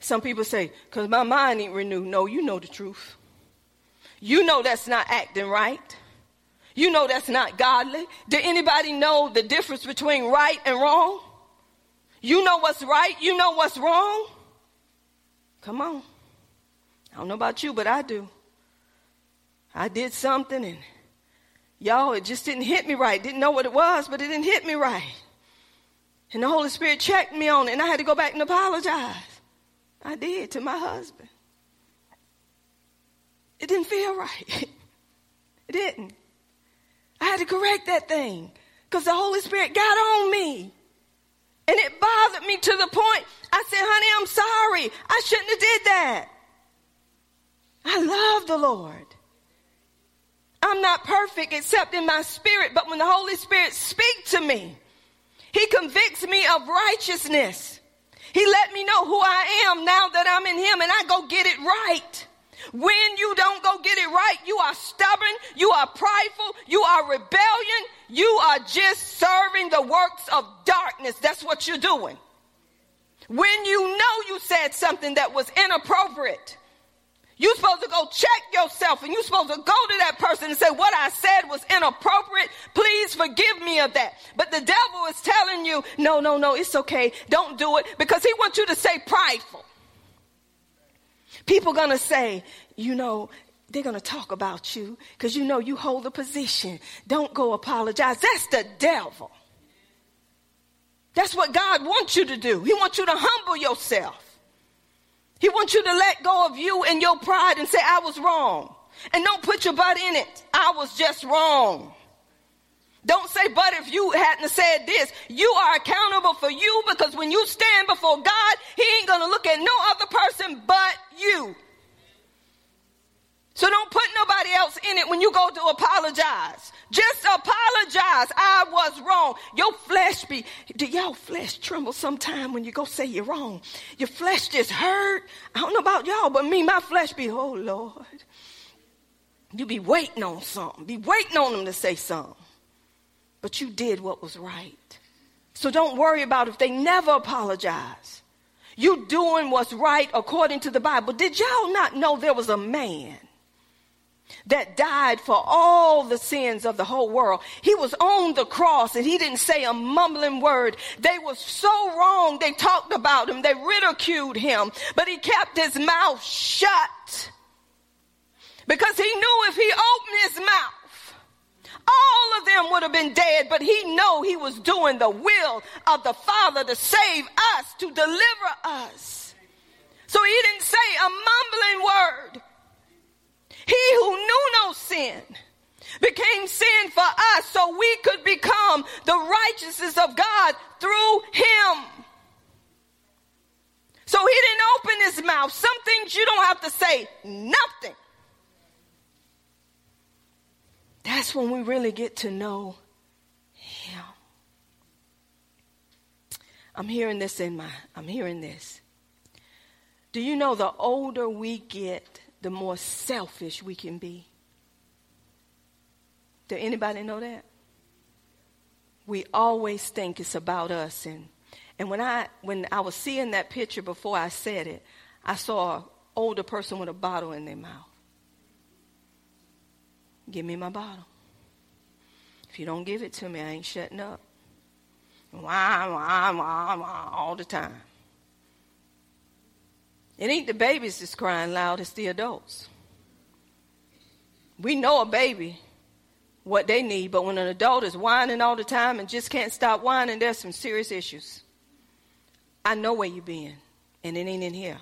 Some people say, because my mind ain't renewed. No, you know the truth. You know that's not acting right. You know that's not godly. Did anybody know the difference between right and wrong? You know what's right, you know what's wrong. Come on. I don't know about you, but I do. I did something and y'all, it just didn't hit me right. Didn't know what it was, but it didn't hit me right. And the Holy Spirit checked me on it, and I had to go back and apologize. I did to my husband. It didn't feel right. it didn't. I had to correct that thing because the Holy Spirit got on me. And it bothered me to the point I said, honey, I'm sorry. I shouldn't have did that. I love the Lord. I'm not perfect except in my spirit, but when the Holy Spirit speaks to me, He convicts me of righteousness. He let me know who I am now that I'm in Him and I go get it right. When you don't go get it right, you are stubborn, you are prideful, you are rebellion, you are just serving the works of darkness. That's what you're doing. When you know you said something that was inappropriate, you're supposed to go check yourself and you're supposed to go to that person and say, What I said was inappropriate. Please forgive me of that. But the devil is telling you, No, no, no, it's okay. Don't do it because he wants you to say prideful. People gonna say, you know, they're gonna talk about you because you know you hold a position. Don't go apologize. That's the devil. That's what God wants you to do. He wants you to humble yourself. He wants you to let go of you and your pride and say, I was wrong. And don't put your butt in it. I was just wrong. Don't say, but if you hadn't said this, you are accountable for you because when you stand before God, He ain't going to look at no other person but you. So don't put nobody else in it when you go to apologize. Just apologize. I was wrong. Your flesh be, do y'all flesh tremble sometime when you go say you're wrong? Your flesh just hurt. I don't know about y'all, but me, my flesh be, oh Lord. You be waiting on something. Be waiting on them to say something but you did what was right. So don't worry about if they never apologize. You doing what's right according to the Bible. Did y'all not know there was a man that died for all the sins of the whole world? He was on the cross and he didn't say a mumbling word. They was so wrong. They talked about him. They ridiculed him, but he kept his mouth shut because he knew if he opened his mouth, all of them would have been dead, but he know he was doing the will of the Father to save us, to deliver us. So he didn't say a mumbling word. He who knew no sin became sin for us so we could become the righteousness of God through him. So he didn't open his mouth. Some things you don't have to say nothing. That's when we really get to know Him. I'm hearing this in my, I'm hearing this. Do you know the older we get, the more selfish we can be? Do anybody know that? We always think it's about us and and when I when I was seeing that picture before I said it, I saw an older person with a bottle in their mouth. Give me my bottle. If you don't give it to me, I ain't shutting up. Wah, wah, wah, wah, all the time. It ain't the babies that's crying loud, it's the adults. We know a baby, what they need, but when an adult is whining all the time and just can't stop whining, there's some serious issues. I know where you been, and it ain't in here.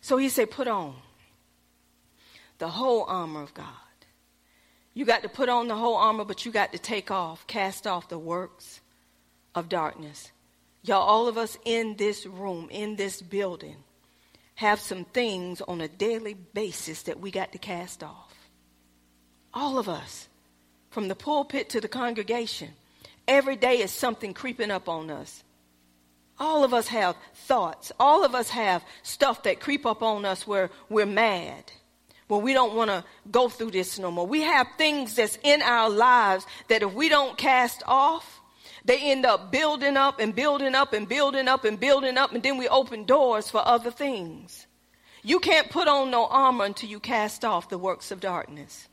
So he said, put on the whole armor of God. You got to put on the whole armor, but you got to take off, cast off the works of darkness. Y'all, all of us in this room, in this building, have some things on a daily basis that we got to cast off. All of us, from the pulpit to the congregation. Every day is something creeping up on us. All of us have thoughts. All of us have stuff that creep up on us where we're mad. Where we don't want to go through this no more. We have things that's in our lives that if we don't cast off, they end up building up and building up and building up and building up, and then we open doors for other things. You can't put on no armor until you cast off the works of darkness.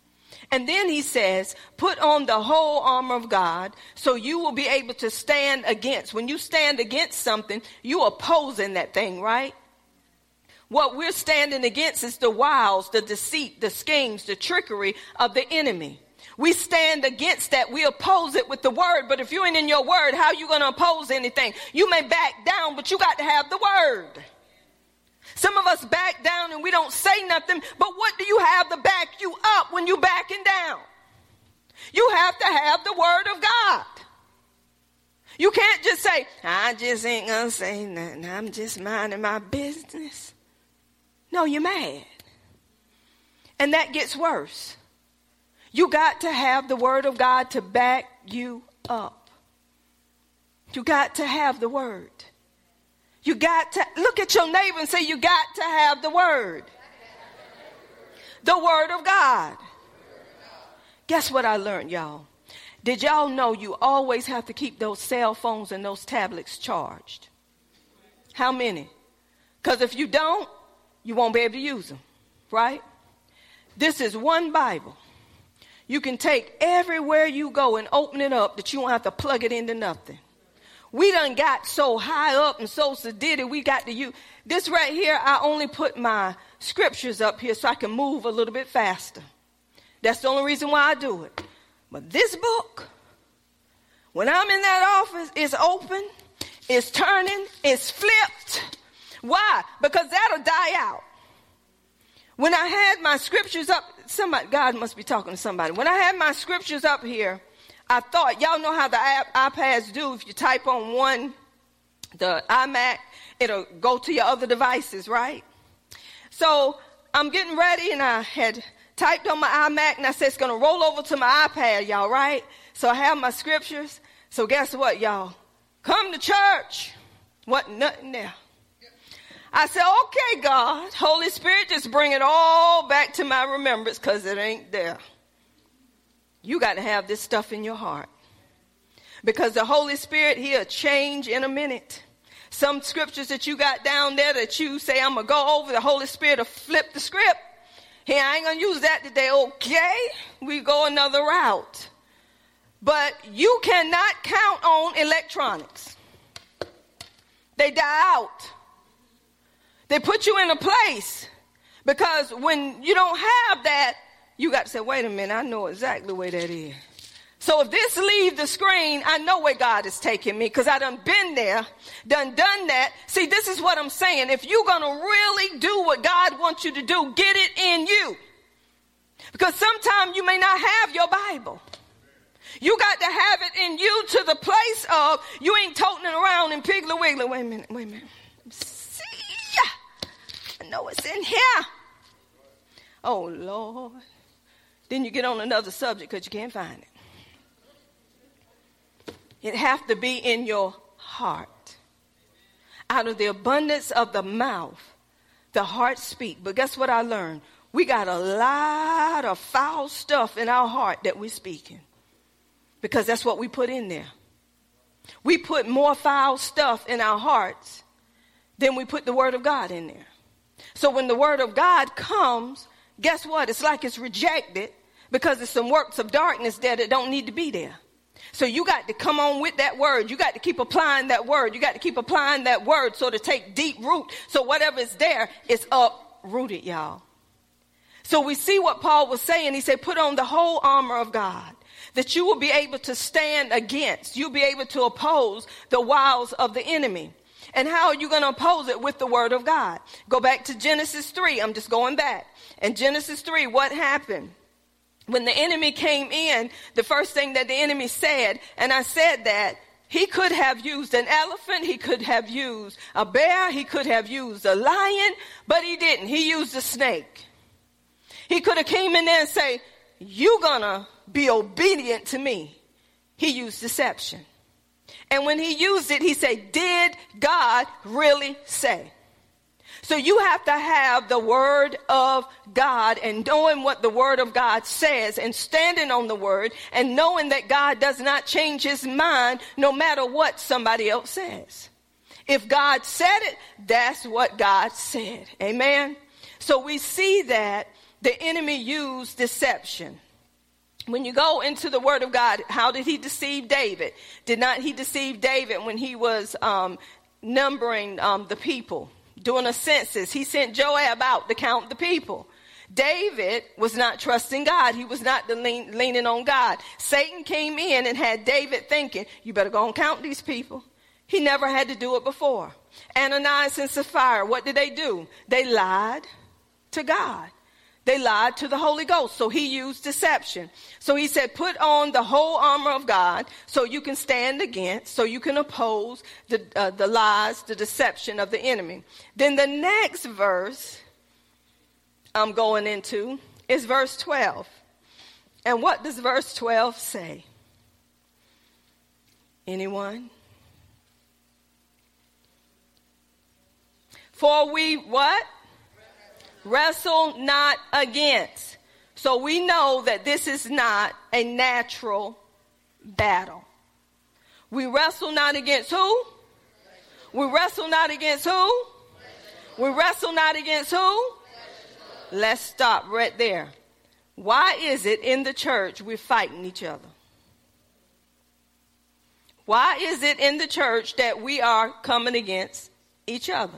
And then he says, put on the whole armor of God so you will be able to stand against. When you stand against something, you opposing that thing, right? What we're standing against is the wiles, the deceit, the schemes, the trickery of the enemy. We stand against that. We oppose it with the word. But if you ain't in your word, how are you going to oppose anything? You may back down, but you got to have the word. Some of us back down and we don't say nothing, but what do you have to back you up when you backing down? You have to have the word of God. You can't just say, I just ain't gonna say nothing. I'm just minding my business. No, you're mad. And that gets worse. You got to have the word of God to back you up. You got to have the word. You got to look at your neighbor and say, You got to have the word. The word of God. Guess what I learned, y'all? Did y'all know you always have to keep those cell phones and those tablets charged? How many? Because if you don't, you won't be able to use them, right? This is one Bible. You can take everywhere you go and open it up that you won't have to plug it into nothing. We done got so high up and so sedated, we got to use this right here. I only put my scriptures up here so I can move a little bit faster. That's the only reason why I do it. But this book, when I'm in that office, it's open, it's turning, it's flipped. Why? Because that'll die out. When I had my scriptures up, somebody, God must be talking to somebody. When I had my scriptures up here, I thought, y'all know how the iPads do. If you type on one, the iMac, it'll go to your other devices, right? So I'm getting ready and I had typed on my iMac and I said it's going to roll over to my iPad, y'all, right? So I have my scriptures. So guess what, y'all? Come to church. What? Nothing there. I said, okay, God, Holy Spirit, just bring it all back to my remembrance because it ain't there. You got to have this stuff in your heart. Because the Holy Spirit, He'll change in a minute. Some scriptures that you got down there that you say, I'm going to go over, the Holy Spirit will flip the script. Hey, I ain't going to use that today. Okay, we go another route. But you cannot count on electronics. They die out. They put you in a place because when you don't have that, you got to say, wait a minute, I know exactly where that is. So if this leave the screen, I know where God is taking me because I done been there, done done that. See, this is what I'm saying. If you're to really do what God wants you to do, get it in you. Because sometimes you may not have your Bible. You got to have it in you to the place of you ain't toting it around in Piggly Wiggly. Wait a minute, wait a minute. Know in here. Oh Lord. Then you get on another subject because you can't find it. It have to be in your heart. Out of the abundance of the mouth, the heart speak. But guess what I learned? We got a lot of foul stuff in our heart that we're speaking. Because that's what we put in there. We put more foul stuff in our hearts than we put the word of God in there. So when the word of God comes, guess what? It's like it's rejected because there's some works of darkness there that don't need to be there. So you got to come on with that word. You got to keep applying that word. You got to keep applying that word so to take deep root. So whatever is there is uprooted, y'all. So we see what Paul was saying. He said, put on the whole armor of God that you will be able to stand against. You'll be able to oppose the wiles of the enemy. And how are you going to oppose it? With the word of God. Go back to Genesis 3. I'm just going back. In Genesis 3, what happened? When the enemy came in, the first thing that the enemy said, and I said that, he could have used an elephant, he could have used a bear, he could have used a lion, but he didn't. He used a snake. He could have came in there and say, you gonna be obedient to me. He used deception. And when he used it, he said, Did God really say? So you have to have the word of God and knowing what the word of God says and standing on the word and knowing that God does not change his mind no matter what somebody else says. If God said it, that's what God said. Amen. So we see that the enemy used deception when you go into the word of God, how did he deceive David? Did not he deceive David when he was um, numbering um, the people, doing a census? He sent Joab out to count the people. David was not trusting God. He was not lean, leaning on God. Satan came in and had David thinking, you better go and count these people. He never had to do it before. Ananias and Sapphira, what did they do? They lied to God. They lied to the Holy Ghost. So he used deception. So he said, put on the whole armor of God so you can stand against, so you can oppose the, uh, the lies, the deception of the enemy. Then the next verse I'm going into is verse 12. And what does verse 12 say? Anyone? For we what? Wrestle not against. So we know that this is not a natural battle. We wrestle not against who? We wrestle not against who? We wrestle not against who? Let's stop right there. Why is it in the church we're fighting each other? Why is it in the church that we are coming against each other?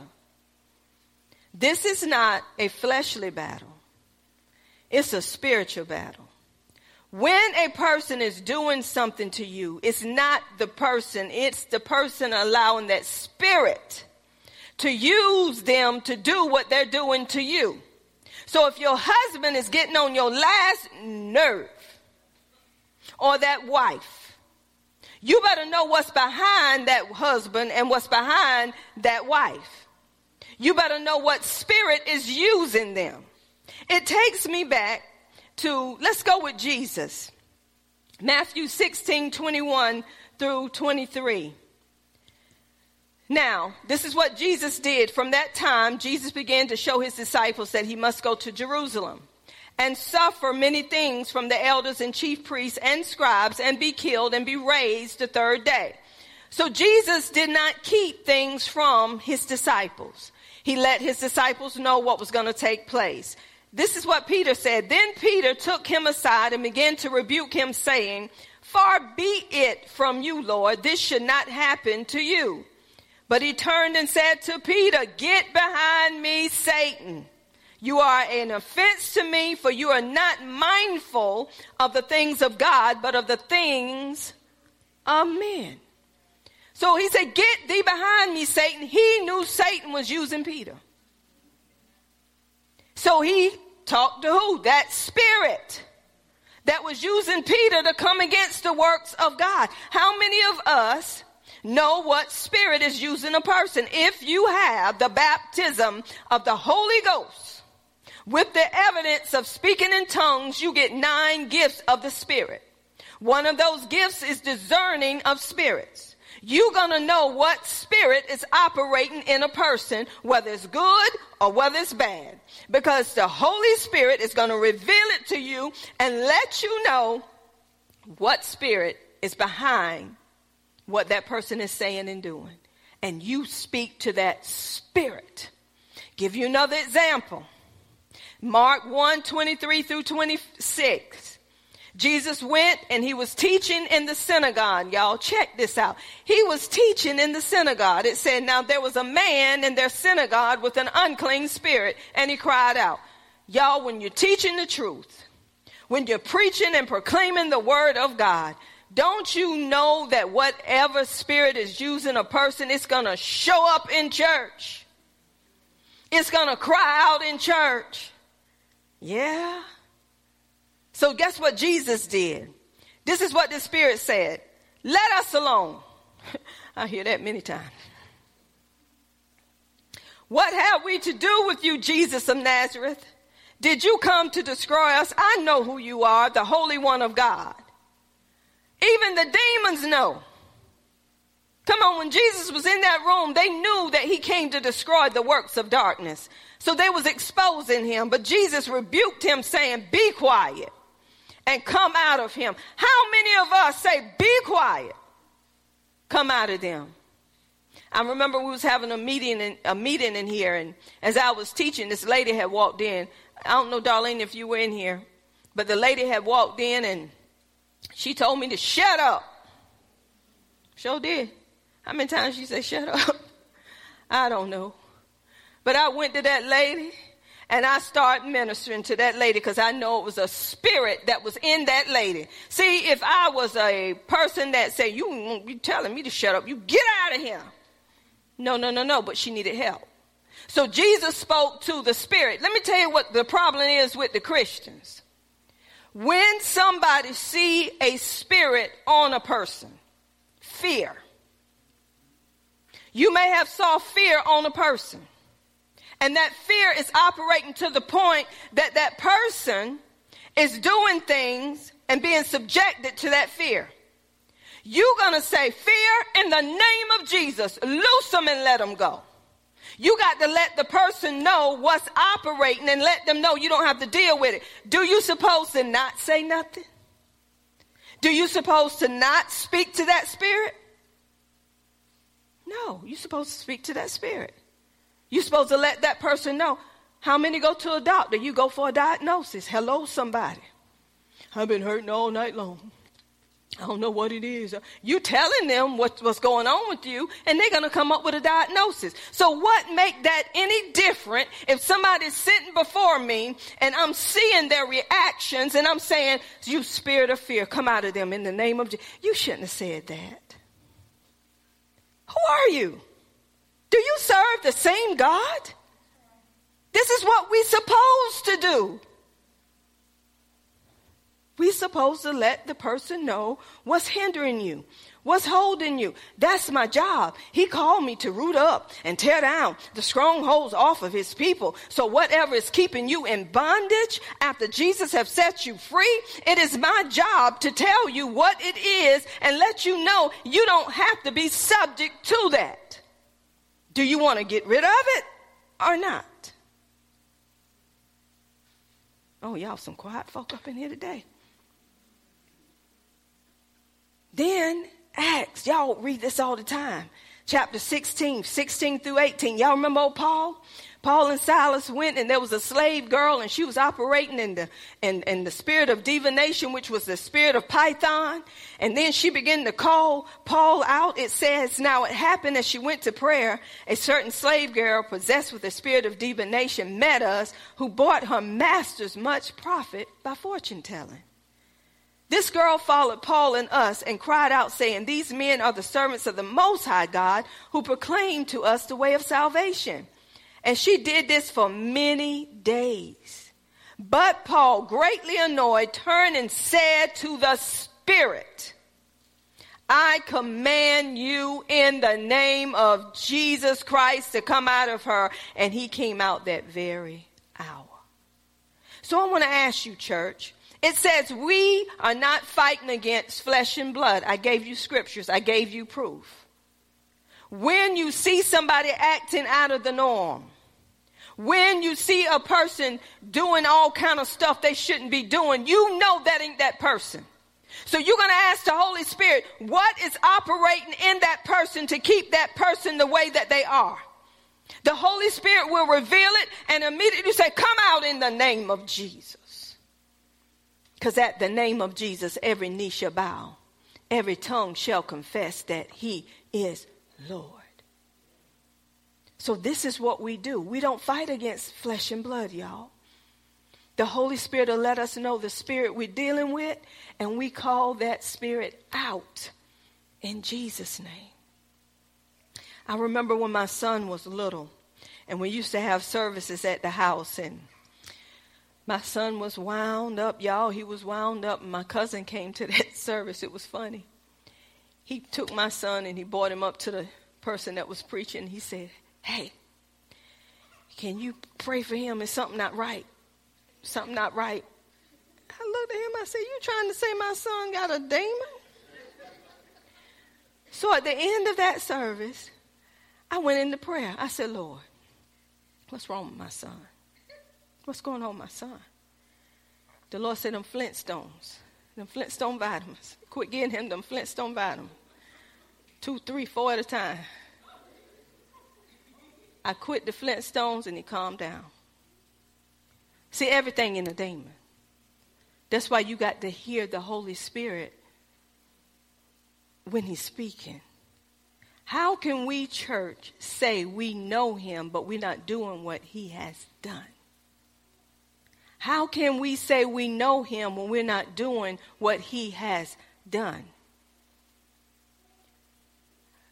This is not a fleshly battle. It's a spiritual battle. When a person is doing something to you, it's not the person, it's the person allowing that spirit to use them to do what they're doing to you. So if your husband is getting on your last nerve, or that wife, you better know what's behind that husband and what's behind that wife. You better know what spirit is using them. It takes me back to, let's go with Jesus. Matthew 16, 21 through 23. Now, this is what Jesus did. From that time, Jesus began to show his disciples that he must go to Jerusalem and suffer many things from the elders and chief priests and scribes and be killed and be raised the third day. So Jesus did not keep things from his disciples he let his disciples know what was going to take place. This is what Peter said. Then Peter took him aside and began to rebuke him, saying, Far be it from you, Lord, this should not happen to you. But he turned and said to Peter, Get behind me, Satan. You are an offense to me, for you are not mindful of the things of God, but of the things of men. So he said, Get thee behind me, Satan. He knew Satan was using Peter. So he talked to who? That spirit that was using Peter to come against the works of God. How many of us know what spirit is using a person? If you have the baptism of the Holy Ghost with the evidence of speaking in tongues, you get nine gifts of the spirit. One of those gifts is discerning of spirits. You're going to know what spirit is operating in a person, whether it's good or whether it's bad. Because the Holy Spirit is going to reveal it to you and let you know what spirit is behind what that person is saying and doing. And you speak to that spirit. Give you another example. Mark 1 23 through 26. Jesus went and he was teaching in the synagogue. Y'all check this out. He was teaching in the synagogue. It said, now there was a man in their synagogue with an unclean spirit and he cried out, y'all, when you're teaching the truth, when you're preaching and proclaiming the word of God, don't you know that whatever spirit is using a person, it's going to show up in church? It's going to cry out in church. Yeah. So guess what Jesus did? This is what the Spirit said. Let us alone. I hear that many times. What have we to do with you, Jesus of Nazareth? Did you come to destroy us? I know who you are, the Holy One of God. Even the demons know. Come on, when Jesus was in that room, they knew that he came to destroy the works of darkness. So they was exposing him, but Jesus rebuked him saying, be quiet and come out of him. How many of us say, be quiet, come out of them? I remember we was having a meeting in, a meeting in here, and as I was teaching, this lady had walked in. I don't know, Darlene, if you were in here, but the lady had walked in and she told me to shut up. Sure did. How many times she said shut up? I don't know. But I went to that lady and I start ministering to that lady because I know it was a spirit that was in that lady. See, if I was a person that said, you, you telling me to shut up, you get out of here. No, no, no, no, but she needed help. So Jesus spoke to the spirit. Let me tell you what the problem is with the Christians. When somebody see a spirit on a person, fear. You may have saw fear on a person. And that fear is operating to the point that that person is doing things and being subjected to that fear. You're going to say, Fear in the name of Jesus, loose them and let them go. You got to let the person know what's operating and let them know you don't have to deal with it. Do you suppose to not say nothing? Do you suppose to not speak to that spirit? No, you're supposed to speak to that spirit. You're supposed to let that person know. How many go to a doctor? You go for a diagnosis. Hello, somebody. I've been hurting all night long. I don't know what it is. You telling them what, what's going on with you, and they're gonna come up with a diagnosis. So what make that any different if somebody's sitting before me and I'm seeing their reactions and I'm saying, "You spirit of fear, come out of them in the name of Jesus." You shouldn't have said that. Who are you? Do you serve the same God? This is what we're supposed to do. We're supposed to let the person know what's hindering you, what's holding you. That's my job. He called me to root up and tear down the strongholds off of his people. So whatever is keeping you in bondage after Jesus have set you free, it is my job to tell you what it is and let you know you don't have to be subject to that. Do you want to get rid of it or not? Oh, y'all some quiet folk up in here today. Then Acts, y'all read this all the time. Chapter 16, 16 through 18. Y'all remember old Paul? Paul and Silas went and there was a slave girl and she was operating in the, in, in the spirit of divination, which was the spirit of Python. And then she began to call Paul out. It says, now it happened as she went to prayer, a certain slave girl possessed with the spirit of divination met us who bought her masters much profit by fortune telling. This girl followed Paul and us and cried out, saying, These men are the servants of the Most High God who proclaim to us the way of salvation. And she did this for many days. But Paul, greatly annoyed, turned and said to the Spirit, I command you in the name of Jesus Christ to come out of her. And he came out that very hour. So I want to ask you, church, It says we are not fighting against flesh and blood. I gave you scriptures. I gave you proof. When you see somebody acting out of the norm, when you see a person doing all kind of stuff they shouldn't be doing, you know that ain't that person. So you're going to ask the Holy Spirit, what is operating in that person to keep that person the way that they are? The Holy Spirit will reveal it and immediately say, come out in the name of Jesus. Because at the name of Jesus, every knee shall bow. Every tongue shall confess that he is Lord. So this is what we do. We don't fight against flesh and blood, y'all. The Holy Spirit will let us know the spirit we're dealing with, and we call that spirit out in Jesus' name. I remember when my son was little, and we used to have services at the house, and my son was wound up, y'all. He was wound up, and my cousin came to that service. It was funny. He took my son and he brought him up to the person that was preaching. He said, Hey, can you pray for him? Is something not right? something not right. I looked at him, I said, You trying to say my son got a demon? So at the end of that service, I went into prayer. I said, Lord, what's wrong with my son? What's going on with my son? The Lord said, them Flintstones, them Flintstone vitamins. Quit getting him them Flintstone vitamins. Two, three, four at a time. I quit the Flintstones and he calmed down. See, everything in a demon. That's why you got to hear the Holy Spirit when He's speaking. How can we, church, say we know Him, but we're not doing what He has done? How can we say we know Him when we're not doing what He has done?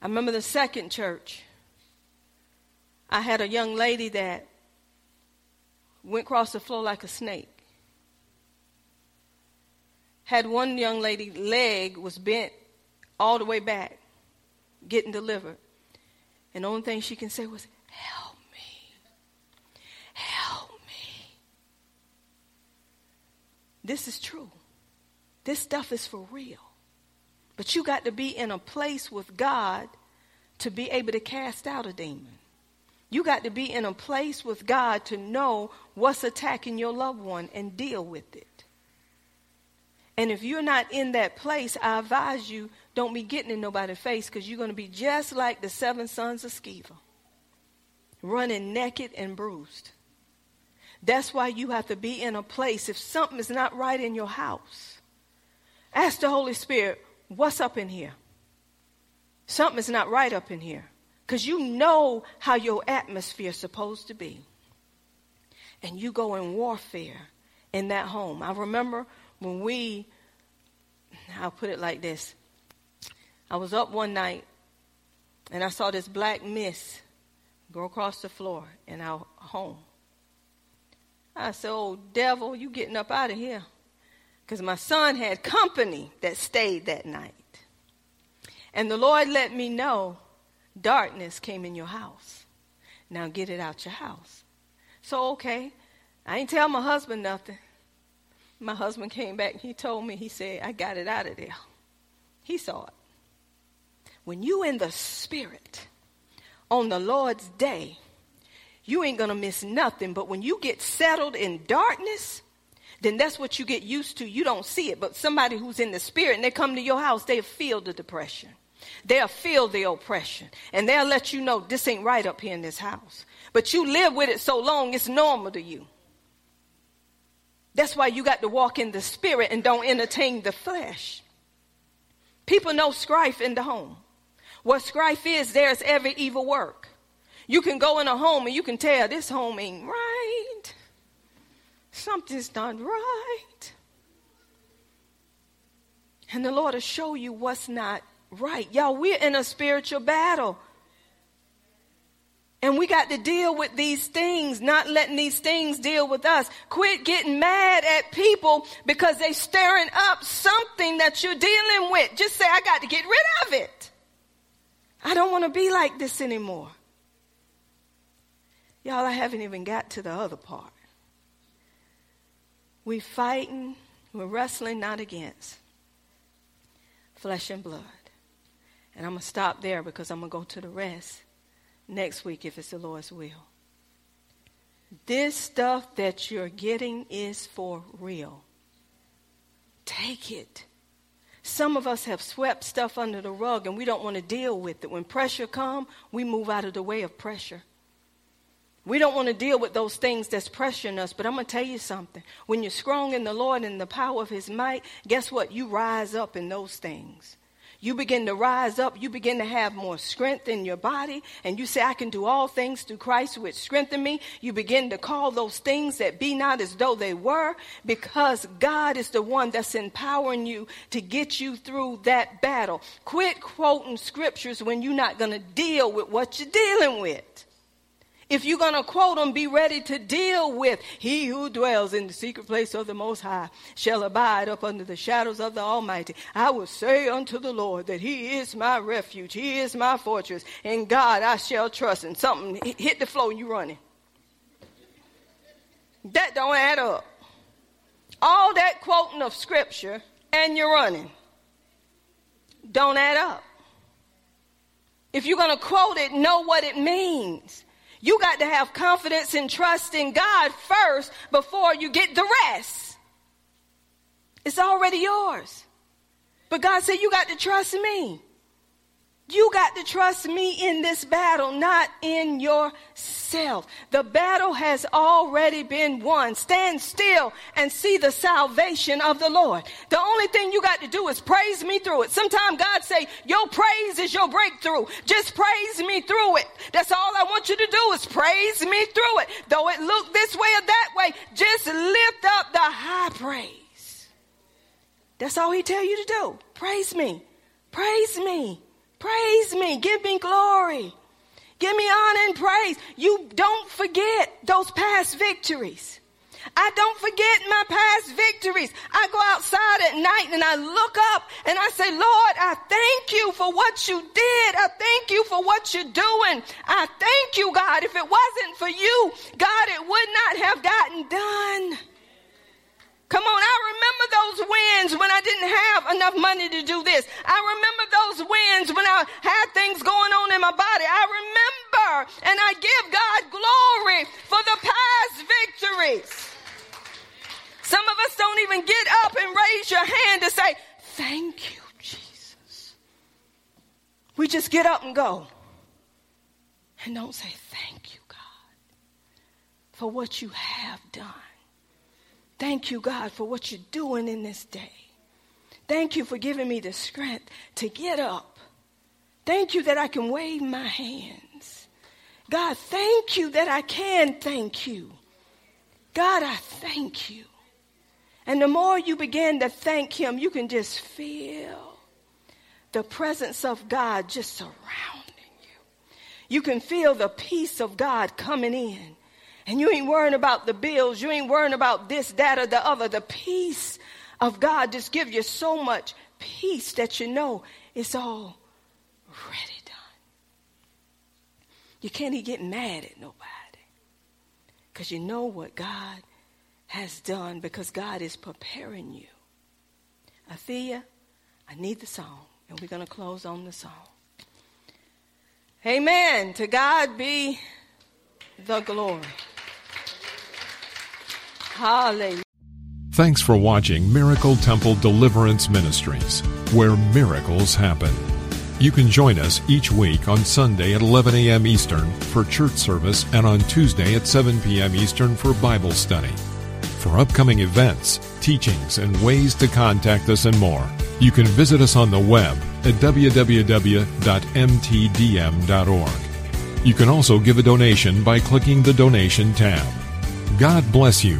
I remember the second church. I had a young lady that went across the floor like a snake. Had one young lady leg was bent all the way back, getting delivered. And the only thing she can say was, Help me. Help me. This is true. This stuff is for real. But you got to be in a place with God to be able to cast out a demon. You got to be in a place with God to know what's attacking your loved one and deal with it. And if you're not in that place, I advise you don't be getting in nobody's face because you're going to be just like the seven sons of Sceva, running naked and bruised. That's why you have to be in a place. If something is not right in your house, ask the Holy Spirit, what's up in here? Something is not right up in here. Because you know how your atmosphere is supposed to be. And you go in warfare in that home. I remember when we, I'll put it like this. I was up one night and I saw this black mist go across the floor in our home. I said, Oh, devil, you getting up out of here. Because my son had company that stayed that night. And the Lord let me know darkness came in your house. Now get it out your house. So, okay, I ain't tell my husband nothing. My husband came back and he told me, he said, I got it out of there. He saw it. When you in the spirit on the Lord's day, you ain't to miss nothing. But when you get settled in darkness, then that's what you get used to. You don't see it. But somebody who's in the spirit and they come to your house, they feel the depression. They'll feel the oppression and they'll let you know this ain't right up here in this house. But you live with it so long, it's normal to you. That's why you got to walk in the spirit and don't entertain the flesh. People know strife in the home. What strife is, there's every evil work. You can go in a home and you can tell this home ain't right. Something's not right. And the Lord will show you what's not right. Y'all, we're in a spiritual battle. And we got to deal with these things, not letting these things deal with us. Quit getting mad at people because they're stirring up something that you're dealing with. Just say, I got to get rid of it. I don't want to be like this anymore. Y'all, I haven't even got to the other part. We fighting We're wrestling not against flesh and blood. And I'm going to stop there because I'm going to go to the rest next week if it's the Lord's will. This stuff that you're getting is for real. Take it. Some of us have swept stuff under the rug and we don't want to deal with it. When pressure comes, we move out of the way of pressure. We don't want to deal with those things that's pressuring us, but I'm going to tell you something. When you're strong in the Lord and the power of His might, guess what? You rise up in those things you begin to rise up, you begin to have more strength in your body, and you say, I can do all things through Christ which strengthen me. You begin to call those things that be not as though they were, because God is the one that's empowering you to get you through that battle. Quit quoting scriptures when you're not going to deal with what you're dealing with. If you're going to quote them, be ready to deal with He who dwells in the secret place of the Most High shall abide up under the shadows of the Almighty. I will say unto the Lord that He is my refuge. He is my fortress. In God I shall trust. And something hit the floor and you running. That don't add up. All that quoting of scripture and you're running. Don't add up. If you're going to quote it, know what it means. You got to have confidence and trust in God first before you get the rest. It's already yours. But God said, You got to trust me. You got to trust me in this battle, not in yourself. The battle has already been won. Stand still and see the salvation of the Lord. The only thing you got to do is praise me through it. Sometimes God say, your praise is your breakthrough. Just praise me through it. That's all I want you to do is praise me through it. Though it look this way or that way, just lift up the high praise. That's all he tell you to do. Praise me. Praise me. Praise me. Give me glory. Give me honor and praise. You don't forget those past victories. I don't forget my past victories. I go outside at night and I look up and I say, Lord, I thank you for what you did. I thank you for what you're doing. I thank you, God. If it wasn't for you, God, it would not have gotten done. Come on, I remember those wins when I didn't have enough money to do this. I remember those wins when I had things going on in my body. I remember and I give God glory for the past victories. Some of us don't even get up and raise your hand to say, Thank you, Jesus. We just get up and go. And don't say, Thank you, God, for what you have done. Thank you, God, for what you're doing in this day. Thank you for giving me the strength to get up. Thank you that I can wave my hands. God, thank you that I can thank you. God, I thank you. And the more you begin to thank Him, you can just feel the presence of God just surrounding you. You can feel the peace of God coming in. And you ain't worrying about the bills. You ain't worrying about this, that, or the other. The peace of God just gives you so much peace that you know it's all ready done. You can't even get mad at nobody because you know what God has done because God is preparing you. Athea, I need the song, and we're going to close on the song. Amen. To God be the glory. Hallelujah. Thanks for watching Miracle Temple Deliverance Ministries, where miracles happen. You can join us each week on Sunday at 11 a.m. Eastern for church service and on Tuesday at 7 p.m. Eastern for Bible study. For upcoming events, teachings, and ways to contact us and more, you can visit us on the web at www.mtdm.org. You can also give a donation by clicking the donation tab. God bless you,